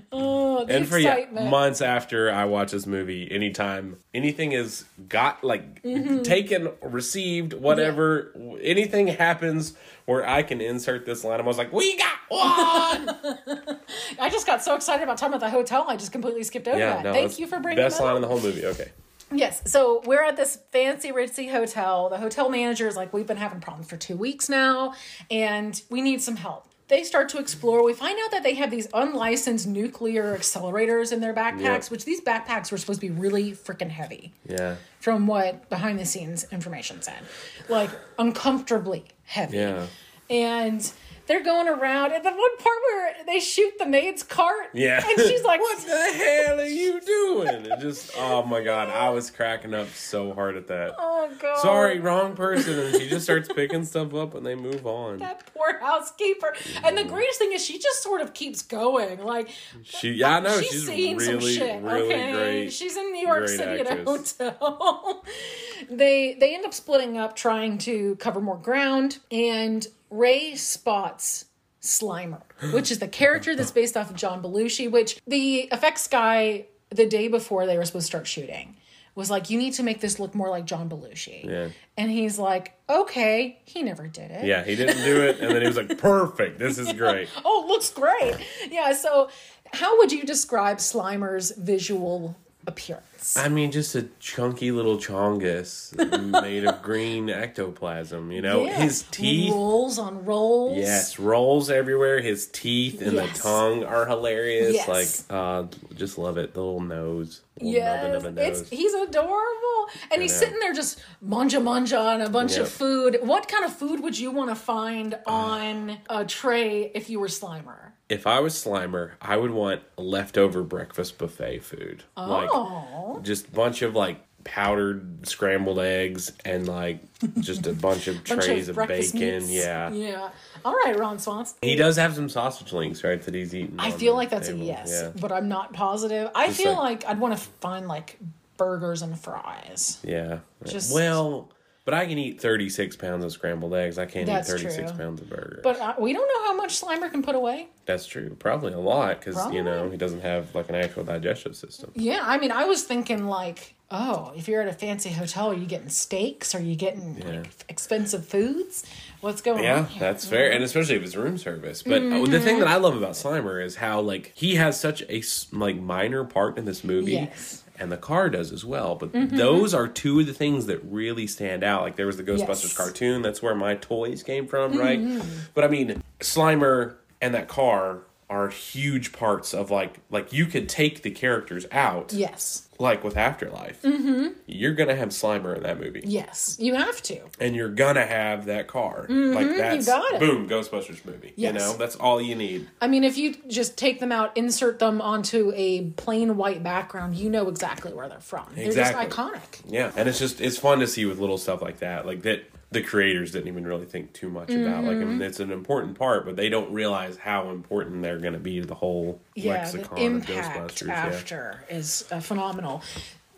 Oh, the and for yeah, months after I watch this movie, anytime anything is got like Mm-hmm. taken, received, whatever, anything happens where I can insert this line, I was like, "We got one." I just got so excited about talking about the hotel, I just completely skipped over yeah, that. no, Thank you for bringing best that line up. in the whole movie. Okay, Yes, so we're at this fancy ritzy hotel. The hotel manager is like, we've been having problems for two weeks now, and we need some help. They start to explore. We find out that they have these unlicensed nuclear accelerators in their backpacks, Yep. which these backpacks were supposed to be really freaking heavy, yeah, from what behind the scenes information said. Like, uncomfortably heavy. yeah. And they're going around, and the one part where they shoot the maid's cart, Yeah. and she's like, "What the hell are you doing?" And just, oh my god, I was cracking up so hard at that. Oh, God. Sorry, wrong person. And she just starts picking stuff up, and they move on. that poor housekeeper. And the mm-hmm. greatest thing is she just sort of keeps going. Like She, yeah, I know she's, she's, seeing really, some shit. really okay, great. she's in New York City actress. at a hotel. they they end up splitting up, trying to cover more ground, and Ray spots. Slimer, which is the character that's based off of John Belushi, which the effects guy the day before they were supposed to start shooting was like, you need to make this look more like John Belushi. Yeah. And he's like, okay, he never did it. Yeah, he didn't do it, and then he was like, "Perfect, this is great." Oh, it looks great. Yeah, so how would you describe Slimer's visual appearance? I mean, just a chunky little chongus made of green ectoplasm. You know, Yes, his teeth. rolls on rolls. Yes, rolls everywhere. His teeth and Yes. the tongue are hilarious. Yes. Like, uh, just love it. The little nose, Yes, nubbin of a nose. it's he's adorable, and he's know. sitting there just manja manja on a bunch Yeah. of food. What kind of food would you want to find on a tray if you were Slimer? If I was Slimer, I would want leftover breakfast buffet food. Oh. Like just a bunch of like powdered scrambled eggs and like just a bunch of Bunch trays of, breakfast bacon. meats. Yeah. yeah. All right, Ron Swanson. He does have some sausage links, right? That he's eating. I feel like that's table. a yes, Yeah. but I'm not positive. I feel like- like I'd want to find like burgers and fries. Yeah. Just- well, But I can eat 36 pounds of scrambled eggs. I can't That's eat 36 true. pounds of burger. But uh, we don't know how much Slimer can put away. That's true. Probably a lot because, you know, he doesn't have like an actual digestive system. Yeah, I mean, I was thinking like, oh, if you're at a fancy hotel, are you getting steaks? Are you getting Yeah. like expensive foods? What's going Yeah, on? here? that's fair, and especially if it's room service. But uh, the thing that I love about Slimer is how like he has such a like minor part in this movie, Yes. And the car does as well. But mm-hmm, mm-hmm. those are two of the things that really stand out. Like there was the Ghostbusters Yes. cartoon. That's where my toys came from, mm-hmm, right? But I mean, Slimer and that car are huge parts of like like you could take the characters out, Yes, like with Afterlife. Mm-hmm. You're gonna have Slimer in that movie yes, you have to. and you're gonna have that car. Like that's got it. boom, Ghostbusters movie. You Yes. know, that's all you need. I mean, if you just take them out, insert them onto a plain white background, you know exactly where they're from. They're Exactly. just iconic. Yeah, and it's just it's fun to see with little stuff like that, like that the creators didn't even really think too much about. Like, I Mm-hmm. mean, it's an important part, but they don't realize how important they're going to be to the whole Yeah, the lexicon of impact Ghostbusters. Yeah. after is uh, phenomenal.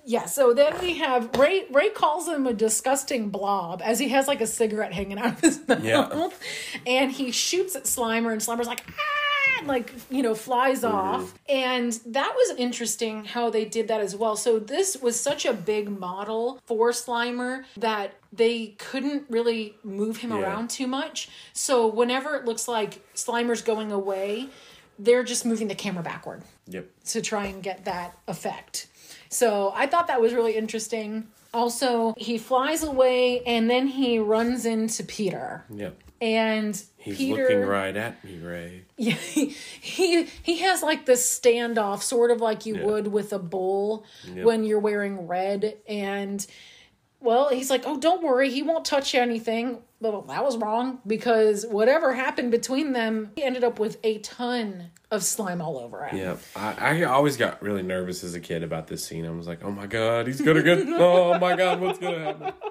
Yeah, so then we have Ray. Ray calls him a disgusting blob as he has like a cigarette hanging out of his mouth, Yeah. and he shoots at Slimer, and Slimer's like ah, like you know flies Mm-hmm. off, and that was interesting how they did that as well. So this was such a big model for Slimer that they couldn't really move him Yeah. around too much. So whenever it looks like Slimer's going away, they're just moving the camera backward Yep. to try and get that effect. So I thought that was really interesting. Also, he flies away and then he runs into Peter. Yep. And He's Peter looking right at me, Ray. yeah, he, he has like this standoff, sort of like you Yeah. would with a bull Yep. when you're wearing red. And well, he's like, "Oh, don't worry, he won't touch anything." But that was wrong because whatever happened between them, he ended up with a ton of slime all over him. Yeah, I, I always got really nervous as a kid about this scene. I was like, "Oh my god, he's gonna get! Oh my god, what's gonna happen?"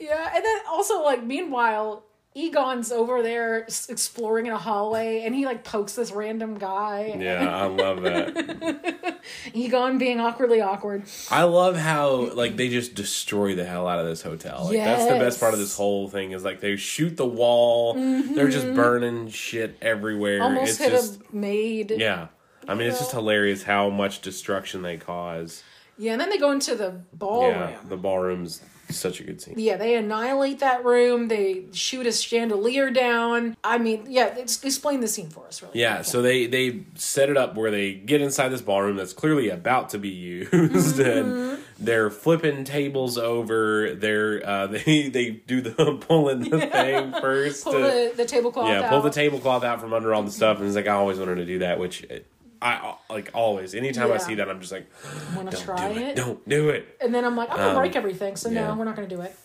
Yeah, and then also like meanwhile, Egon's over there exploring in a hallway, and he like pokes this random guy. Yeah, I love that. Egon being awkwardly awkward. I love how like they just destroy the hell out of this hotel. Like that's the best part of this whole thing is like they shoot the wall. They're just burning shit everywhere. Mm-hmm. Almost it's hit just a maid. yeah. I mean, it's just hilarious how much destruction they cause. Yeah, and then they go into the ballroom. Yeah, the ballroom's such a good scene. Yeah, they annihilate that room. They shoot a chandelier down. I mean, yeah, ex- explain the scene for us, really. Yeah, so they they set it up where they get inside this ballroom that's clearly about to be used, Mm-hmm. and they're flipping tables over. They're uh, they they do the pulling the thing first. pull to- the, the tablecloth yeah, out. pull the tablecloth out from under all the stuff, and it's like, I always wanted to do that, which uh, I like always. Anytime I see that, I'm just like, Want to don't try do it, it? don't do it. And then I'm like, I'm gonna Um, break everything, so yeah. no, we're not gonna do it.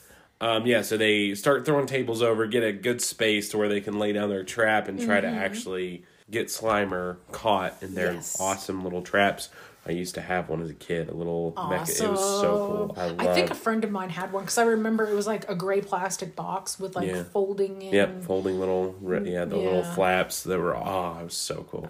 Um, yeah, so they start throwing tables over, get a good space to where they can lay down their trap and try to actually get Slimer caught in their Mm-hmm. Yes. awesome little traps. I used to have one as a kid, a little mecha. It was so cool. I, I think a friend of mine had one because I remember it was like a gray plastic box with like Yeah. folding in. Yep, folding little, yeah, the little flaps that were, oh, it was so cool.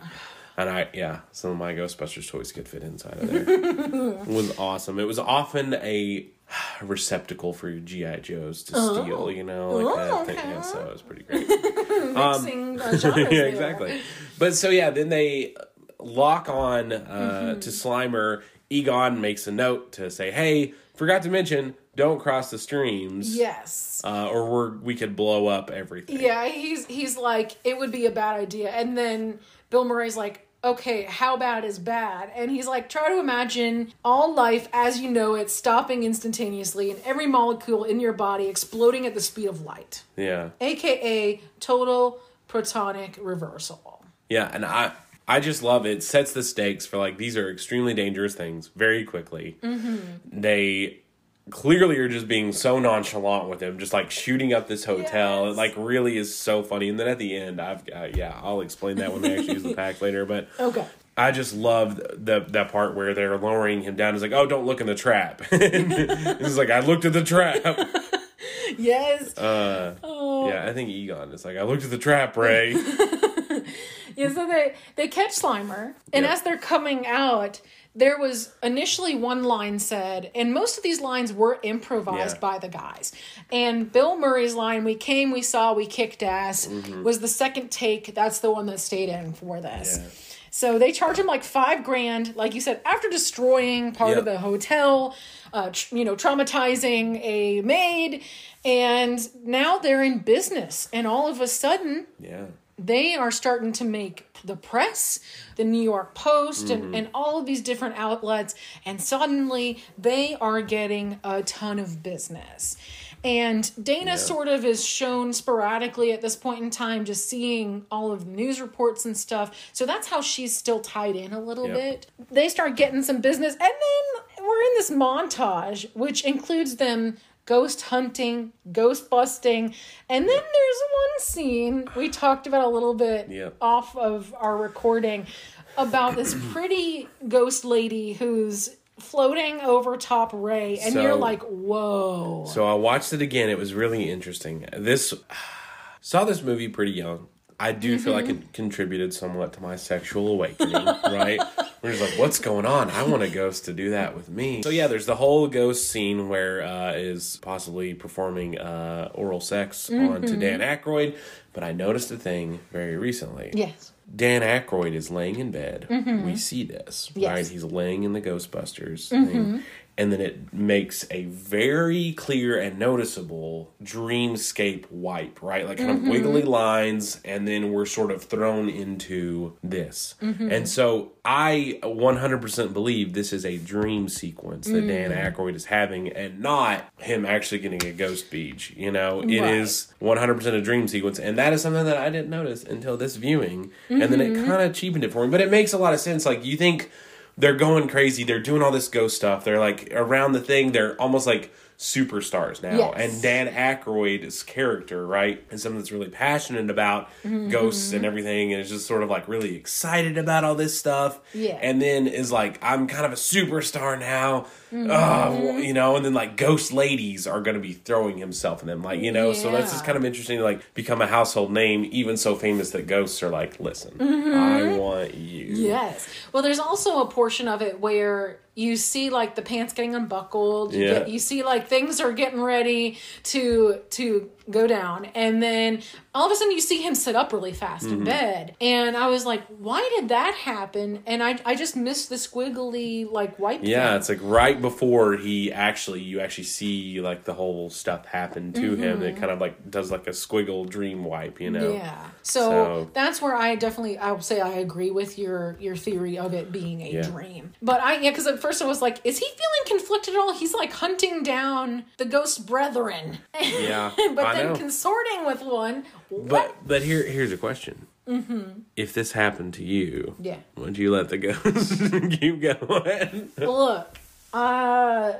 And I, yeah, some of my Ghostbusters toys could fit inside of there. it was awesome. It was often a receptacle for GI Joes to steal, you know, like Oh, that thing. Yeah, so it was pretty great. Mixing genres yeah, exactly. But so yeah, then they lock on uh, Mm-hmm. to Slimer. Egon makes a note to say, "Hey, forgot to mention, don't cross the streams, Yes. uh, or we're, we could blow up everything." Yeah, he's he's like it would be a bad idea, and then Bill Murray's like, okay, how bad is bad? And he's like, try to imagine all life as you know it stopping instantaneously, and every molecule in your body exploding at the speed of light, yeah, aka total protonic reversal. yeah. And I, I just love it. it sets the stakes for like these are extremely dangerous things very quickly. Mm-hmm. They clearly are just being so nonchalant with him, just like shooting up this hotel. Yes. It like really is so funny. And then at the end, I've uh, yeah, I'll explain that when they actually use the pack later. But Okay. I just love the that part where they're lowering him down. It's like, oh, don't look in the trap. it's like I looked at the trap. Yes. Uh, Yeah, I think Egon is like I looked at the trap, Ray. Yeah, so they they catch Slimer, and Yeah. as they're coming out, there was initially one line said, and most of these lines were improvised Yeah. by the guys. And Bill Murray's line, "We came, we saw, we kicked ass," was the second take. That's the one that stayed in for this. Mm-hmm. Yeah. So they charge him like five grand, like you said, after destroying part of the hotel, uh, tr- you know, traumatizing a maid, and now they're in business. And all of a sudden, Yeah. They are starting to make the press, the New York Post, and, mm-hmm. and all of these different outlets, and suddenly they are getting a ton of business. And Dana sort of is shown sporadically at this point in time, just seeing all of the news reports and stuff. So that's how she's still tied in a little Yep. bit. They start getting some business, and then we're in this montage, which includes them ghost hunting, ghost busting, and then there's one scene we talked about a little bit Yep. off of our recording about this pretty ghost lady who's floating over top Ray, and So- you're like, whoa. So I watched it again. It was really interesting. This saw this movie pretty young. I do feel like it contributed somewhat to my sexual awakening, right? We're just like, what's going on? I want a ghost to do that with me. So yeah, there's the whole ghost scene where uh, is possibly performing uh, oral sex onto Dan Aykroyd. But I noticed a thing very recently. yes. Dan Aykroyd is laying in bed. We see this, Yes. right? He's laying in the Ghostbusters thing. And then it makes a very clear and noticeable dreamscape wipe, right? Like kind of mm-hmm. wiggly lines, and then we're sort of thrown into this. Mm-hmm. And so I 100% believe this is a dream sequence that Dan mm. Aykroyd is having and not him actually getting a ghost beach. You know, it Right. is 100% a dream sequence and that is something that i didn't notice until this viewing and then it Mm-hmm. kind of cheapened it for me but it makes a lot of sense like you think they're going crazy they're doing all this ghost stuff they're like around the thing they're almost like superstars now Yes. and dan Aykroyd's character right is someone that's really passionate about Mm-hmm. ghosts and everything and is just sort of like really excited about all this stuff Yeah. and then is like i'm kind of a superstar now Mm-hmm. oh, you know and then like ghost ladies are going to be throwing himself in them like you know so that's just kind of interesting to like become a household name even so famous that ghosts are like listen Mm-hmm. i want you Yes. Well, there's also a portion of it where you see like the pants getting unbuckled. You, Yeah. get, you see like things are getting ready to to go down, and then all of a sudden you see him sit up really fast Mm-hmm. in bed, and I was like, why did that happen? And I I just missed the squiggly like wipe. yeah thing. it's like right before he actually you actually see like the whole stuff happen to him it kind of like does like a squiggle dream wipe you know Mm-hmm. Yeah. So, So- that's where I definitely I will say I agree with your your theory of it being a Yeah. dream. But I yeah, because at first I was like, is he feeling conflicted at all? He's like hunting down the ghost brethren, yeah but i then know consorting with one. What? but but here here's a question if this happened to you Yeah. would you let the ghost keep going Look, uh,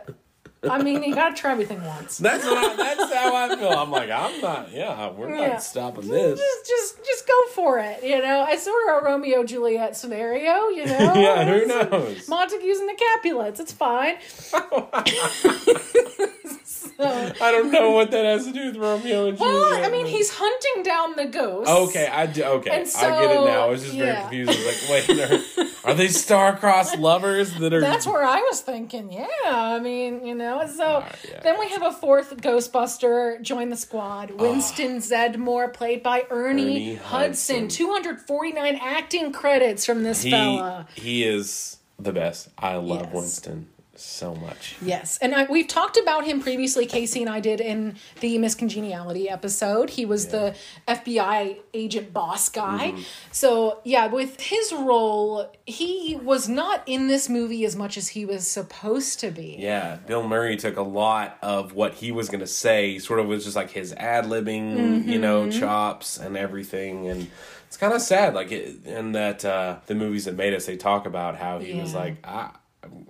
I mean, you gotta try everything once. That's I, that's how I feel. I'm like, I'm not. Yeah, we're Yeah. not stopping this. Just, just, just go for it. You know, I sort of a Romeo Juliet scenario. You know, Yeah, who knows? Montagues and the Capulets. It's fine. so, I don't know what that has to do with Romeo and Juliet. Well, I mean, he's hunting down the ghost. Okay, I do. Okay, And I get it now. I was just very yeah. confused. I was like, wait, are, are they star-crossed lovers that are? That's where I was thinking. Yeah, I mean, you know. So right, yeah. then we have a fourth Ghostbuster join the squad. Ah. Winston Zeddemore, played by Ernie, Ernie Hudson. Hudson. Two hundred forty nine acting credits from this he fella. he is the best. I love Yes. Winston so much. Yes, and I, we've talked about him previously. Casey and I did in the Miss Congeniality episode. He was the FBI agent boss guy. Mm-hmm. So yeah, with his role, he was not in this movie as much as he was supposed to be. Yeah, Bill Murray took a lot of what he was going to say, sort of was just like his ad libbing, you know, Mm-hmm. chops and everything. And it's kind of sad. Like, it, in that, uh, the movies that made us, they talk about how he was like, I,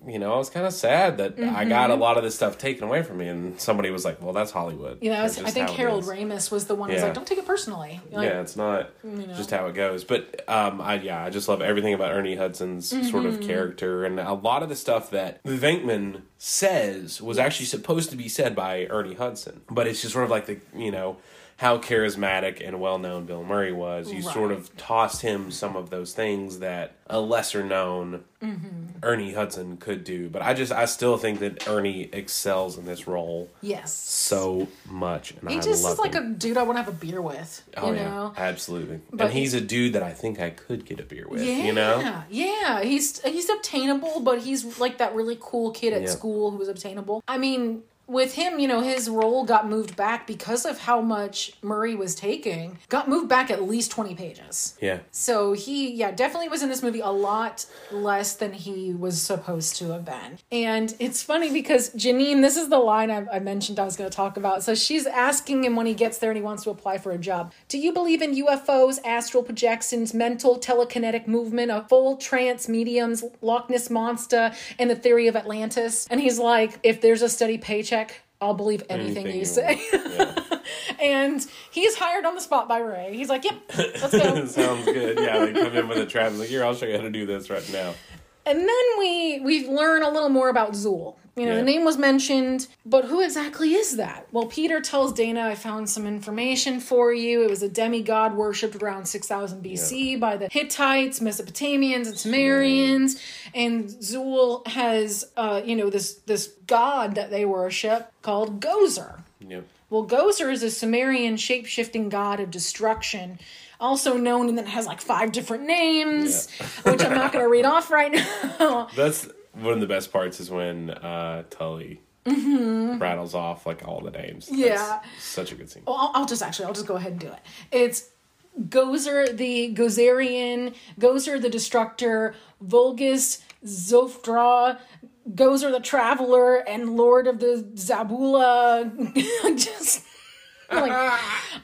you know, I was kind of sad that I got a lot of this stuff taken away from me. And somebody was like, well, that's Hollywood. You know, That's I think Harold. Ramis was the one who was like, "Don't take it personally." Like, yeah, it's not just how it goes. But um, I yeah, I just love everything about Ernie Hudson's sort Mm-hmm. of character, and a lot of the stuff that Venkman says was actually supposed to be said by Ernie Hudson, but it's just sort of like the you know how charismatic and well known Bill Murray was, you sort of tossed him some of those things that a lesser known Mm-hmm. Ernie Hudson could do. But I just I still think that Ernie excels in this role Yes. so much, and he I just is like him. a dude I want to have a beer with. You Oh know? yeah, absolutely. But and he's a dude that I think I could get a beer with. Yeah, You know, yeah, he's he's obtainable, but he's like that really cool kid at Yeah. school who was obtainable. I mean, with him, you know, his role got moved back because of how much Murray was taking. Got moved back at least twenty pages. yeah. So he, yeah, definitely was in this movie a lot less than he was supposed to have been. And it's funny because Janine, this is the line I, I mentioned I was going to talk about. So she's asking him when he gets there and he wants to apply for a job Do you believe in UFOs, astral projections, mental telekinetic movement, a full trance mediums, Loch Ness Monster, and the theory of Atlantis? And he's like, If there's a steady paycheck, I'll believe anything, Anything you you say. Yeah. and he's hired on the spot by Ray. He's like, Yep, let's go. Sounds good. Yeah, they come in with a trap. Like, here, I'll show you how to do this right now. And then we we learn a little more about Zuul. You know, Yeah. the name was mentioned, but who exactly is that? Well, Peter tells Dana, I found some information for you. It was a demigod worshipped around 6000 BC by the Hittites, Mesopotamians, and Sumerians. And Zuul has, uh, you know, this this god that they worship called Gozer. Yep. Well, Gozer is a Sumerian shape shifting god of destruction, also known and then has like five different names, which I'm not going to read off right now. That's one of the best parts is when uh, Tully rattles off like all the names. That's Mm-hmm. Yeah. such a good scene. Well, I'll, I'll just actually, I'll just go ahead and do it. It's Gozer the Gozerian, Gozer the Destructor, Vulgus, Zofdra, Gozer the Traveler, and Lord of the Zabula. just like,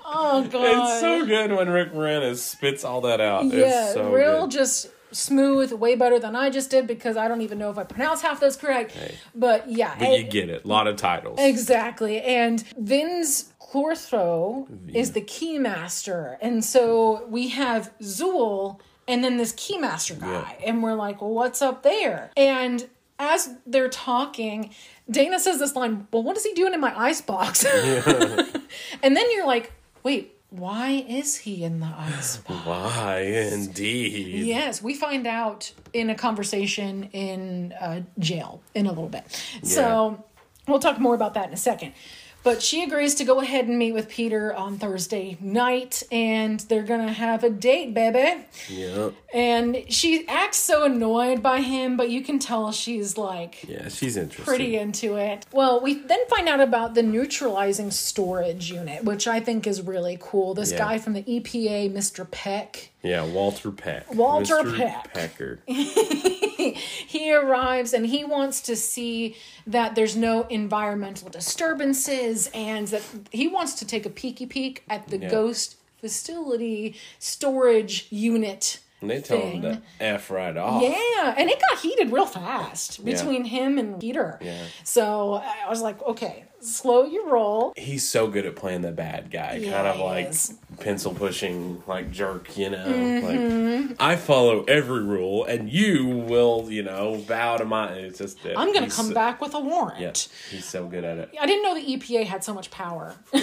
oh god. It's so good when Rick Moranis spits all that out. Yeah, it's so real good. just smooth, way better than I just did because I don't even know if I pronounce half those correct. But yeah, But it- you get it. A lot of titles. exactly. And Vinz Clortho is the keymaster, and so we have Zuul and then this keymaster guy, and we're like, well, what's up there? And as they're talking, Dana says this line, well, what is he doing in my icebox? and then you're like, wait, why is he in the icebox? Why indeed? Yes, we find out in a conversation in uh, jail in a little bit. So we'll talk more about that in a second. But she agrees to go ahead and meet with Peter on Thursday night, and they're gonna have a date, baby. Yep. And she acts so annoyed by him, but you can tell she's like Yeah, she's interesting. pretty into it. Well, we then find out about the neutralizing storage unit, which I think is really cool. This Yeah. guy from the EPA, Mr. Peck, Yeah, Walter Peck. Walter Mr. Peck. Pecker. he arrives and he wants to see that there's no environmental disturbances and that he wants to take a peeky peek at the Yeah. ghost facility storage unit And they tell him to F right off. Yeah, and it got heated real fast between him and Peter. Yeah. So I was like, okay, slow your roll. He's so good at playing the bad guy, Yeah, kind of like is. Pencil pushing, like jerk, you know. Mm-hmm. Like I follow every rule, and you will, you know, bow to my. It's just that I'm gonna come so- back with a warrant. Yep, he's so good at it. I didn't know the EPA had so much power.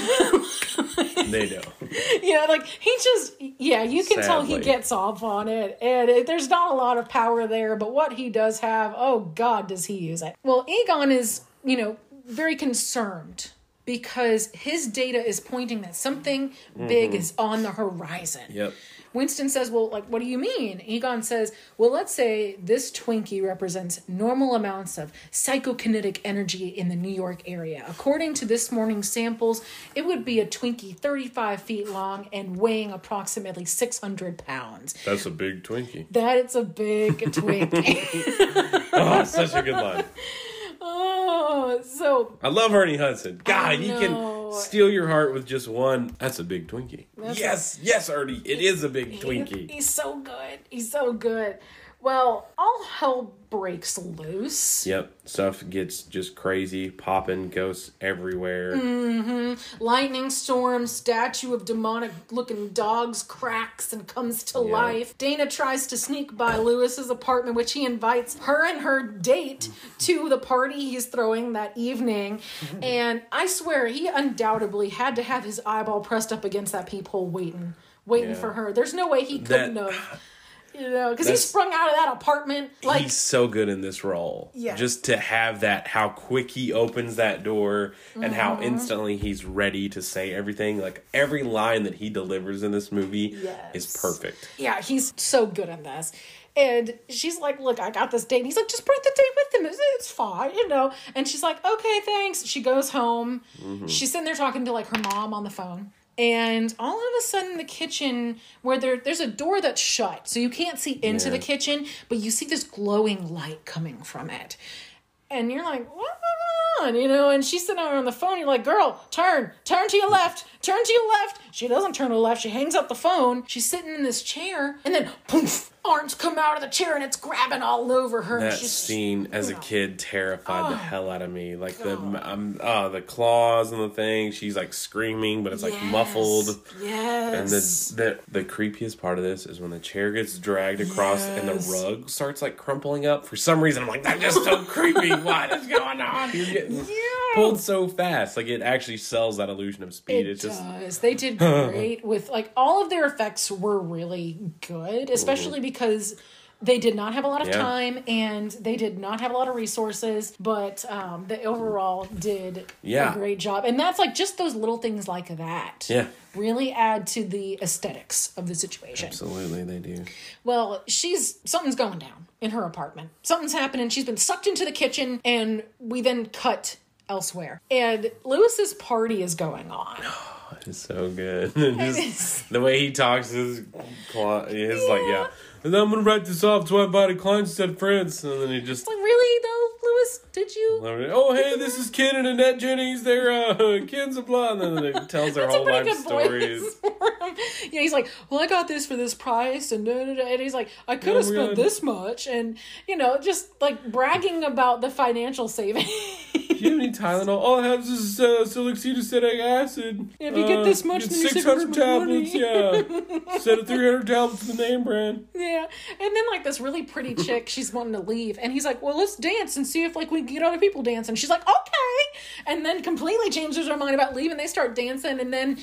They do. yeah, like he just yeah, you can tell he gets off on it, and it, there's not a lot of power there. But what he does have, oh God, does he use it? Well, Egon is you know very concerned because his data is pointing that something mm-hmm. big is on the horizon. Yep. Winston says, Well, like, what do you mean? Egon says, Well, let's say this Twinkie represents normal amounts of psychokinetic energy in the New York area. According to this morning's samples, it would be a Twinkie 35 feet long and weighing approximately 600 pounds. That's a big Twinkie. That is a big Twinkie. Oh, such a good line. oh, so I love Ernie Hudson. God, he can steal your heart with just one. That's a big Twinkie. yes, yes, Ernie, it is a big Twinkie. He's so good. He's so good. Well, all hell breaks loose. Yep, stuff gets just crazy, popping, ghosts everywhere. Mm-hmm. Lightning storm, statue of demonic looking dogs cracks and comes to life. Dana tries to sneak by Louis's apartment, which he invites her and her date to the party he's throwing that evening. Mm-hmm. and I swear, he undoubtedly had to have his eyeball pressed up against that peephole waiting, waiting Yeah. for her. There's no way he couldn't That- have. You know, because he sprung out of that apartment like He's so good in this role. Yeah, Just to have that, how quick he opens that door and Mm-hmm. how instantly he's ready to say everything. Like every line that he delivers in this movie Yes. is perfect. yeah, he's so good in this. And she's like, Look, I got this date. And he's like, Just bring the date with him. It's, it's fine, you know. And she's like, Okay, thanks. She goes home. She's sitting there talking to like her mom on the phone. And all of a sudden, the kitchen, where there, there's a door that's shut, so you can't see into Yeah. the kitchen, but you see this glowing light coming from it. And you're like, what's going on? You know, and she's sitting on the phone. You're like, girl, turn, turn to your left, turn to your left. She doesn't turn to the left. She hangs up the phone. She's sitting in this chair, and then poof, arms come out of the chair, and it's grabbing all over her. That she's, scene as a know. kid terrified the Oh, hell out of me. Like the God. um, uh, the claws and the thing. She's like screaming, but it's like Yes, muffled. Yes. And the, the the creepiest part of this is when the chair gets dragged across and the rug starts like crumpling up. For some reason, I'm like, that's just so creepy. What is going on? You're getting pulled so fast. Like it actually sells that illusion of speed. It it's just does. They did great with like all of their effects were really good, especially because they did not have a lot of. Yeah. time and they did not have a lot of resources, but um, they overall did Yeah. a great job. And that's like just those little things like that. Yeah. Really add to the aesthetics of the situation. absolutely they do. Well, she's something's going down in her apartment. Something's happening. She's been sucked into the kitchen, and we then cut elsewhere. And Louis's party is going on. It's so good. just the way he talks is, his like yeah. And then I'm gonna write this off to I invited clients instead of friends. And then he just Like, really though, Louis? Did you? Oh hey, this is Ken and Annette Jennings. They're uh Ken's a blah and then it tells their whole life stories. for. Yeah, he's like, well, I got this for this price, and da, da, da. and he's like, I could have Oh spent God. this much, and you know, just like bragging about the financial savings. Do you have any Tylenol? All I have is uh, salicylic acid. If you get this much, then six hundred tablets. Yeah, instead of three hundred tablets of the name brand. Yeah. And then like this really pretty chick, she's wanting to leave. And he's like, Well, let's dance and see if like we can get other people dancing. She's like, Okay. And then completely changes her mind about leaving. They start dancing and then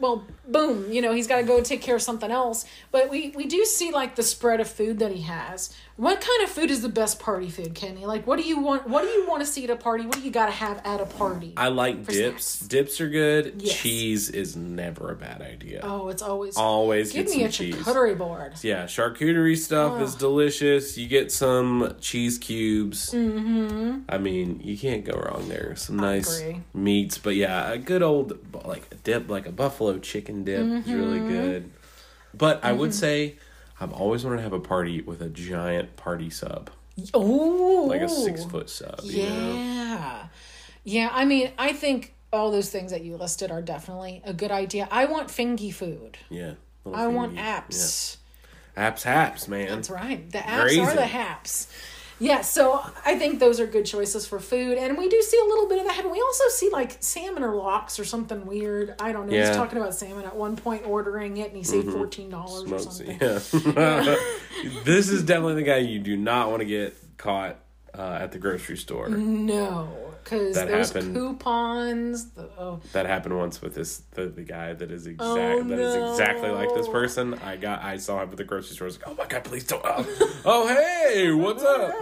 well, boom, you know, he's gotta go take care of something else. But we we do see like the spread of food that he has. What kind of food is the best party food, Kenny? Like what do you want what do you want to see at a party? What do you gotta have at a party? I like dips. snacks. Dips are good. Yes. Cheese is never a bad idea. oh, it's always Always give me a cheese. charcuterie board. Yeah, charcuterie stuff is delicious. You get some cheese cubes. Mm-hmm. I mean, you can't go wrong there. Some nice meats, but yeah, a good old like a dip, like a buffalo chicken dip, is really Mm-hmm. good. But I would say I've always wanted to have a party with a giant party sub, Oh like a six foot sub. You know? Yeah. Yeah, I mean, I think all those things that you listed are definitely a good idea. I want fingy food. Yeah. I want thingy. apps. Yeah. Apps, haps, man. That's right. The apps Crazy. are the haps. Yeah, so I think those are good choices for food. And we do see a little bit of that. And we also see like salmon or lox or something weird. I don't know. Yeah. He's talking about salmon at one point, ordering it, and he saved $14 or something. yeah. this is definitely the guy you do not want to get caught uh, at the grocery store. No, because That those happened. coupons. The, oh, That happened once with this the, the guy that is exact Oh, that is exactly like this person. I got I saw him at the grocery store. I was like, oh my god, please don't. Oh, oh hey, what's up?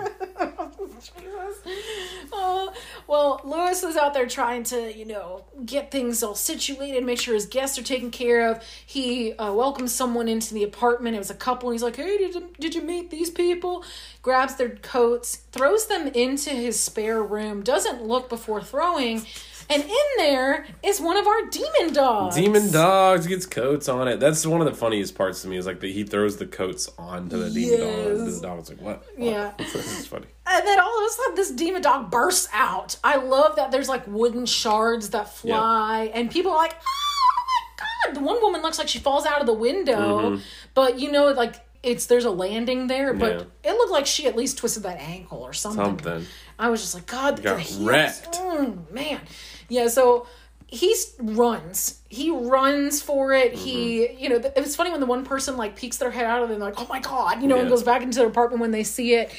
Uh, well, Louis is out there trying to, you know, get things all situated, make sure his guests are taken care of. He uh, welcomes someone into the apartment. It was a couple. And he's like, "Hey, did you, did you meet these people?" Grabs their coats, throws them into his spare room. Doesn't look before throwing. And in there is one of our demon dogs. Demon dogs gets coats on it. That's one of the funniest parts to me. Is like that he throws the coats onto the demon dog. And Yes. the dog's like, what? Yeah. this is funny. And then all of a sudden, this demon dog bursts out. I love that there's like wooden shards that fly, and people are like, oh my god. The one woman looks like she falls out of the window, Mm-hmm. but you know, like, it's there's a landing there, but Yeah. it looked like she at least twisted that ankle or something. Something. I was just like, God, Got the heels. wrecked. Mm, man. Yeah, so he runs. He runs for it. He, Mm-hmm. you know, it's funny when the one person like peeks their head out of it and like, oh my God, you know, and goes back into their apartment when they see it.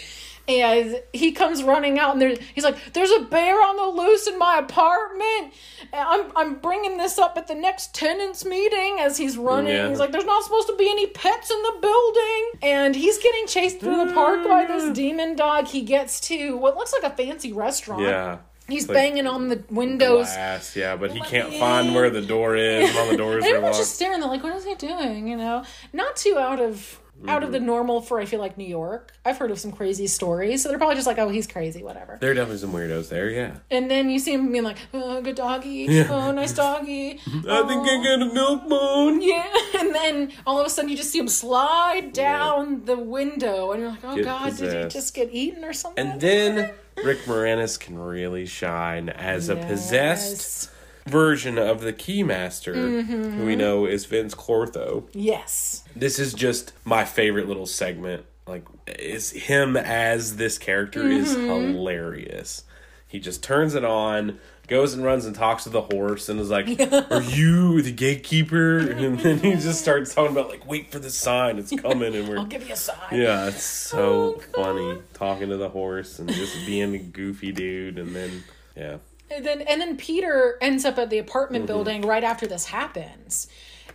And he comes running out and there, he's like, there's a bear on the loose in my apartment. I'm, I'm bringing this up at the next tenants meeting as he's running. Yeah. He's like, there's not supposed to be any pets in the building. And he's getting chased through the park by this mm. demon dog. He gets to what looks like a fancy restaurant. Yeah. He's Like banging on the windows. Glass, yeah, but he can't find where the door is. All the doors are everyone's just staring. They're like, "What is he doing?" You know, not too out of out Mm-hmm. of the normal for I feel like New York. I've heard of some crazy stories, so they're probably just like, "Oh, he's crazy, whatever." There are definitely some weirdos there, yeah. And then you see him being like, "Oh, good doggy. Yeah. Oh, nice doggy." I think I got a milk bone. Yeah, and then all of a sudden you just see him slide down the window, and you're like, "Oh Get God, did he just get eaten or something?" And then Rick Moranis can really shine as a possessed Yes. Version of the Keymaster, Mm-hmm. who we know is Vinz Clortho. Yes. This is just my favorite little segment. Like, is him as this character is Mm-hmm. hilarious. He just turns it on, goes and runs and talks to the horse, and is like, "Are you the gatekeeper?" And then he just starts talking about like, "Wait for the sign, it's coming," and we're, I'll give you a sign. yeah, it's so Oh, funny talking to the horse and just being a goofy dude, and then yeah, And then and then Peter ends up at the Mm-hmm. apartment building right after this happens.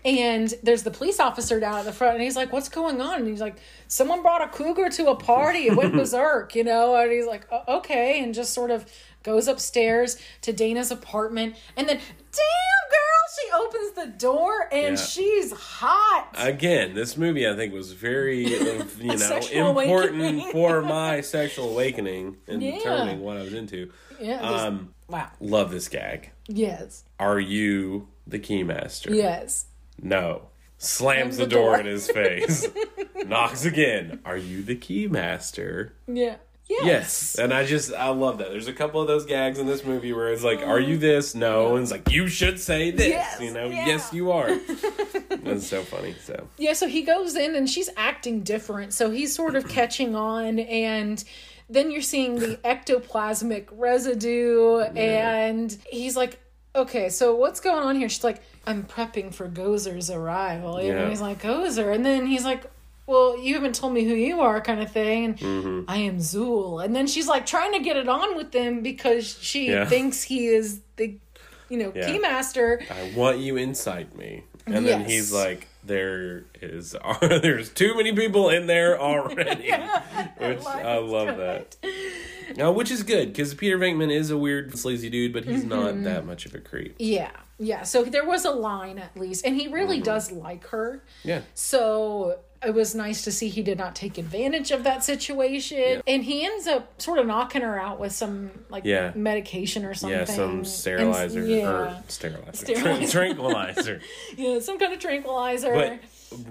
And there's the police officer down at the front, and he's like, "What's going on?" And he's like, "Someone brought a cougar to a party. It went berserk, you know." And he's like, "O- "Okay," and just sort of goes upstairs to Dana's apartment, and then, damn girl, she opens the door, and Yeah. she's hot. again, this movie I think was very you know important for my sexual awakening and Yeah. determining what I was into. yeah. Um, wow. love this gag. Yes. Are you the keymaster? Yes. No. Slams the, the door door. in his face. Knocks again. Are you the keymaster? Yeah. Yes. Yes. And I just I love that. There's a couple of those gags in this movie where it's like, Are you this? No. And it's like, You should say this. Yes, You know, yeah. yes you are. It's so funny. So Yeah, so he goes in and she's acting different. So he's sort of catching on and then you're seeing the ectoplasmic residue and he's like, "Okay, so what's going on here?" She's like, "I'm prepping for Gozer's arrival." Yeah. he's like, "Gozer." And then he's like, well, you haven't told me who you are, kind of thing. And Mm-hmm. I am Zuul. And then she's like trying to get it on with him because she Yeah. thinks he is the, you know, Yeah. keymaster. I want you inside me. And then he's like, There is there's too many people in there already. which I love that. now which is good because Peter Venkman is a weird sleazy dude, but he's Mm-hmm. not that much of a creep. Yeah, yeah. So there was a line at least, and he really Mm-hmm. does like her. Yeah. So it was nice to see he did not take advantage of that situation, and he ends up sort of knocking her out with some like Yeah. medication or something. Yeah, some And- sterilizer yeah, or sterilizer, Sterilizer. tranquilizer. yeah, some kind of tranquilizer. But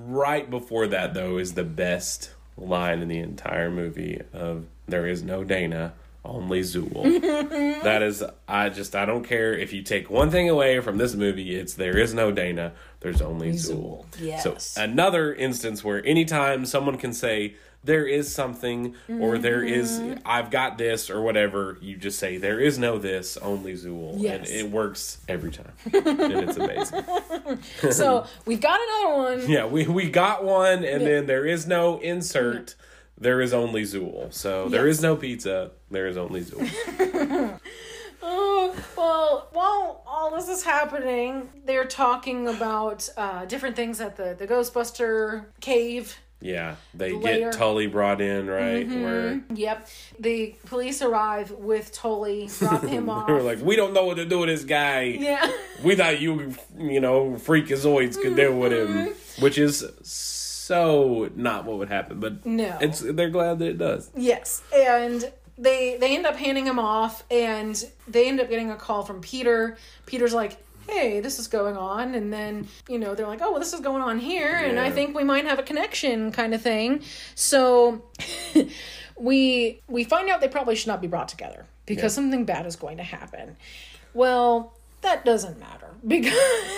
right before that, though, is the best line in the entire movie of "There is no Dana, only Zuul." that is, I just I don't care if you take one thing away from this movie, it's there is no Dana, there's only Zuul. Yes. So another instance where anytime someone can say there is something or there is Mm-hmm. I've got this or whatever, you just say there is no this, only Zuul, Yes. and it works every time, and it's amazing. so we've got another one. Yeah, we, we got one, and then there is no insert. There is only Zuul. So there Yes. is no pizza. There is only Zuul. Oh, well, while all this is happening, they're talking about uh, different things at the, the Ghostbuster cave. yeah, they Layer. get Tully brought in, right? Where Yep. The police arrive with Tully, drop him off. they were like, we don't know what to do with this guy. yeah. We thought you, you know, freakazoids could deal with him, which is so not what would happen. But No. it's they're glad that it does. Yes. And they they end up handing him off and they end up getting a call from Peter. Peter's like, Hey, this is going on, and then you know they're like, "Oh, well, this is going on here, and I think we might have a connection, kind of thing." So, we we find out they probably should not be brought together because Yeah. something bad is going to happen. Well, that doesn't matter because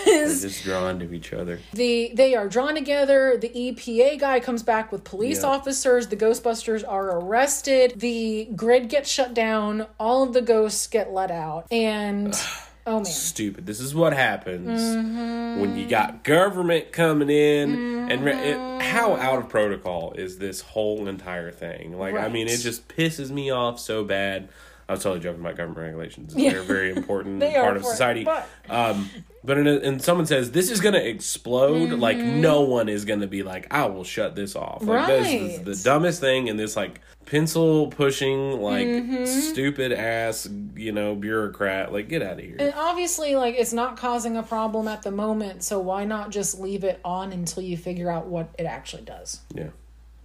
They're just drawn to each other. the they are drawn together. The EPA guy comes back with police Yeah. officers. The Ghostbusters are arrested. The grid gets shut down. All of the ghosts get let out, and oh man, Stupid. This is what happens Mm-hmm. when you got government coming in and re- it, how out of protocol is this whole entire thing? Like, I mean, it just pisses me off so bad. I was totally joking about government regulations. They're a very important part of society. but- Um, but in a, and someone says this is going to explode. Like no one is going to be like, I will shut this off. Like this is the dumbest thing. And this like pencil pushing, like Mm-hmm. stupid ass, you know, bureaucrat. Like get out of here. And obviously, like, it's not causing a problem at the moment, so why not just leave it on until you figure out what it actually does? yeah.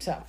So,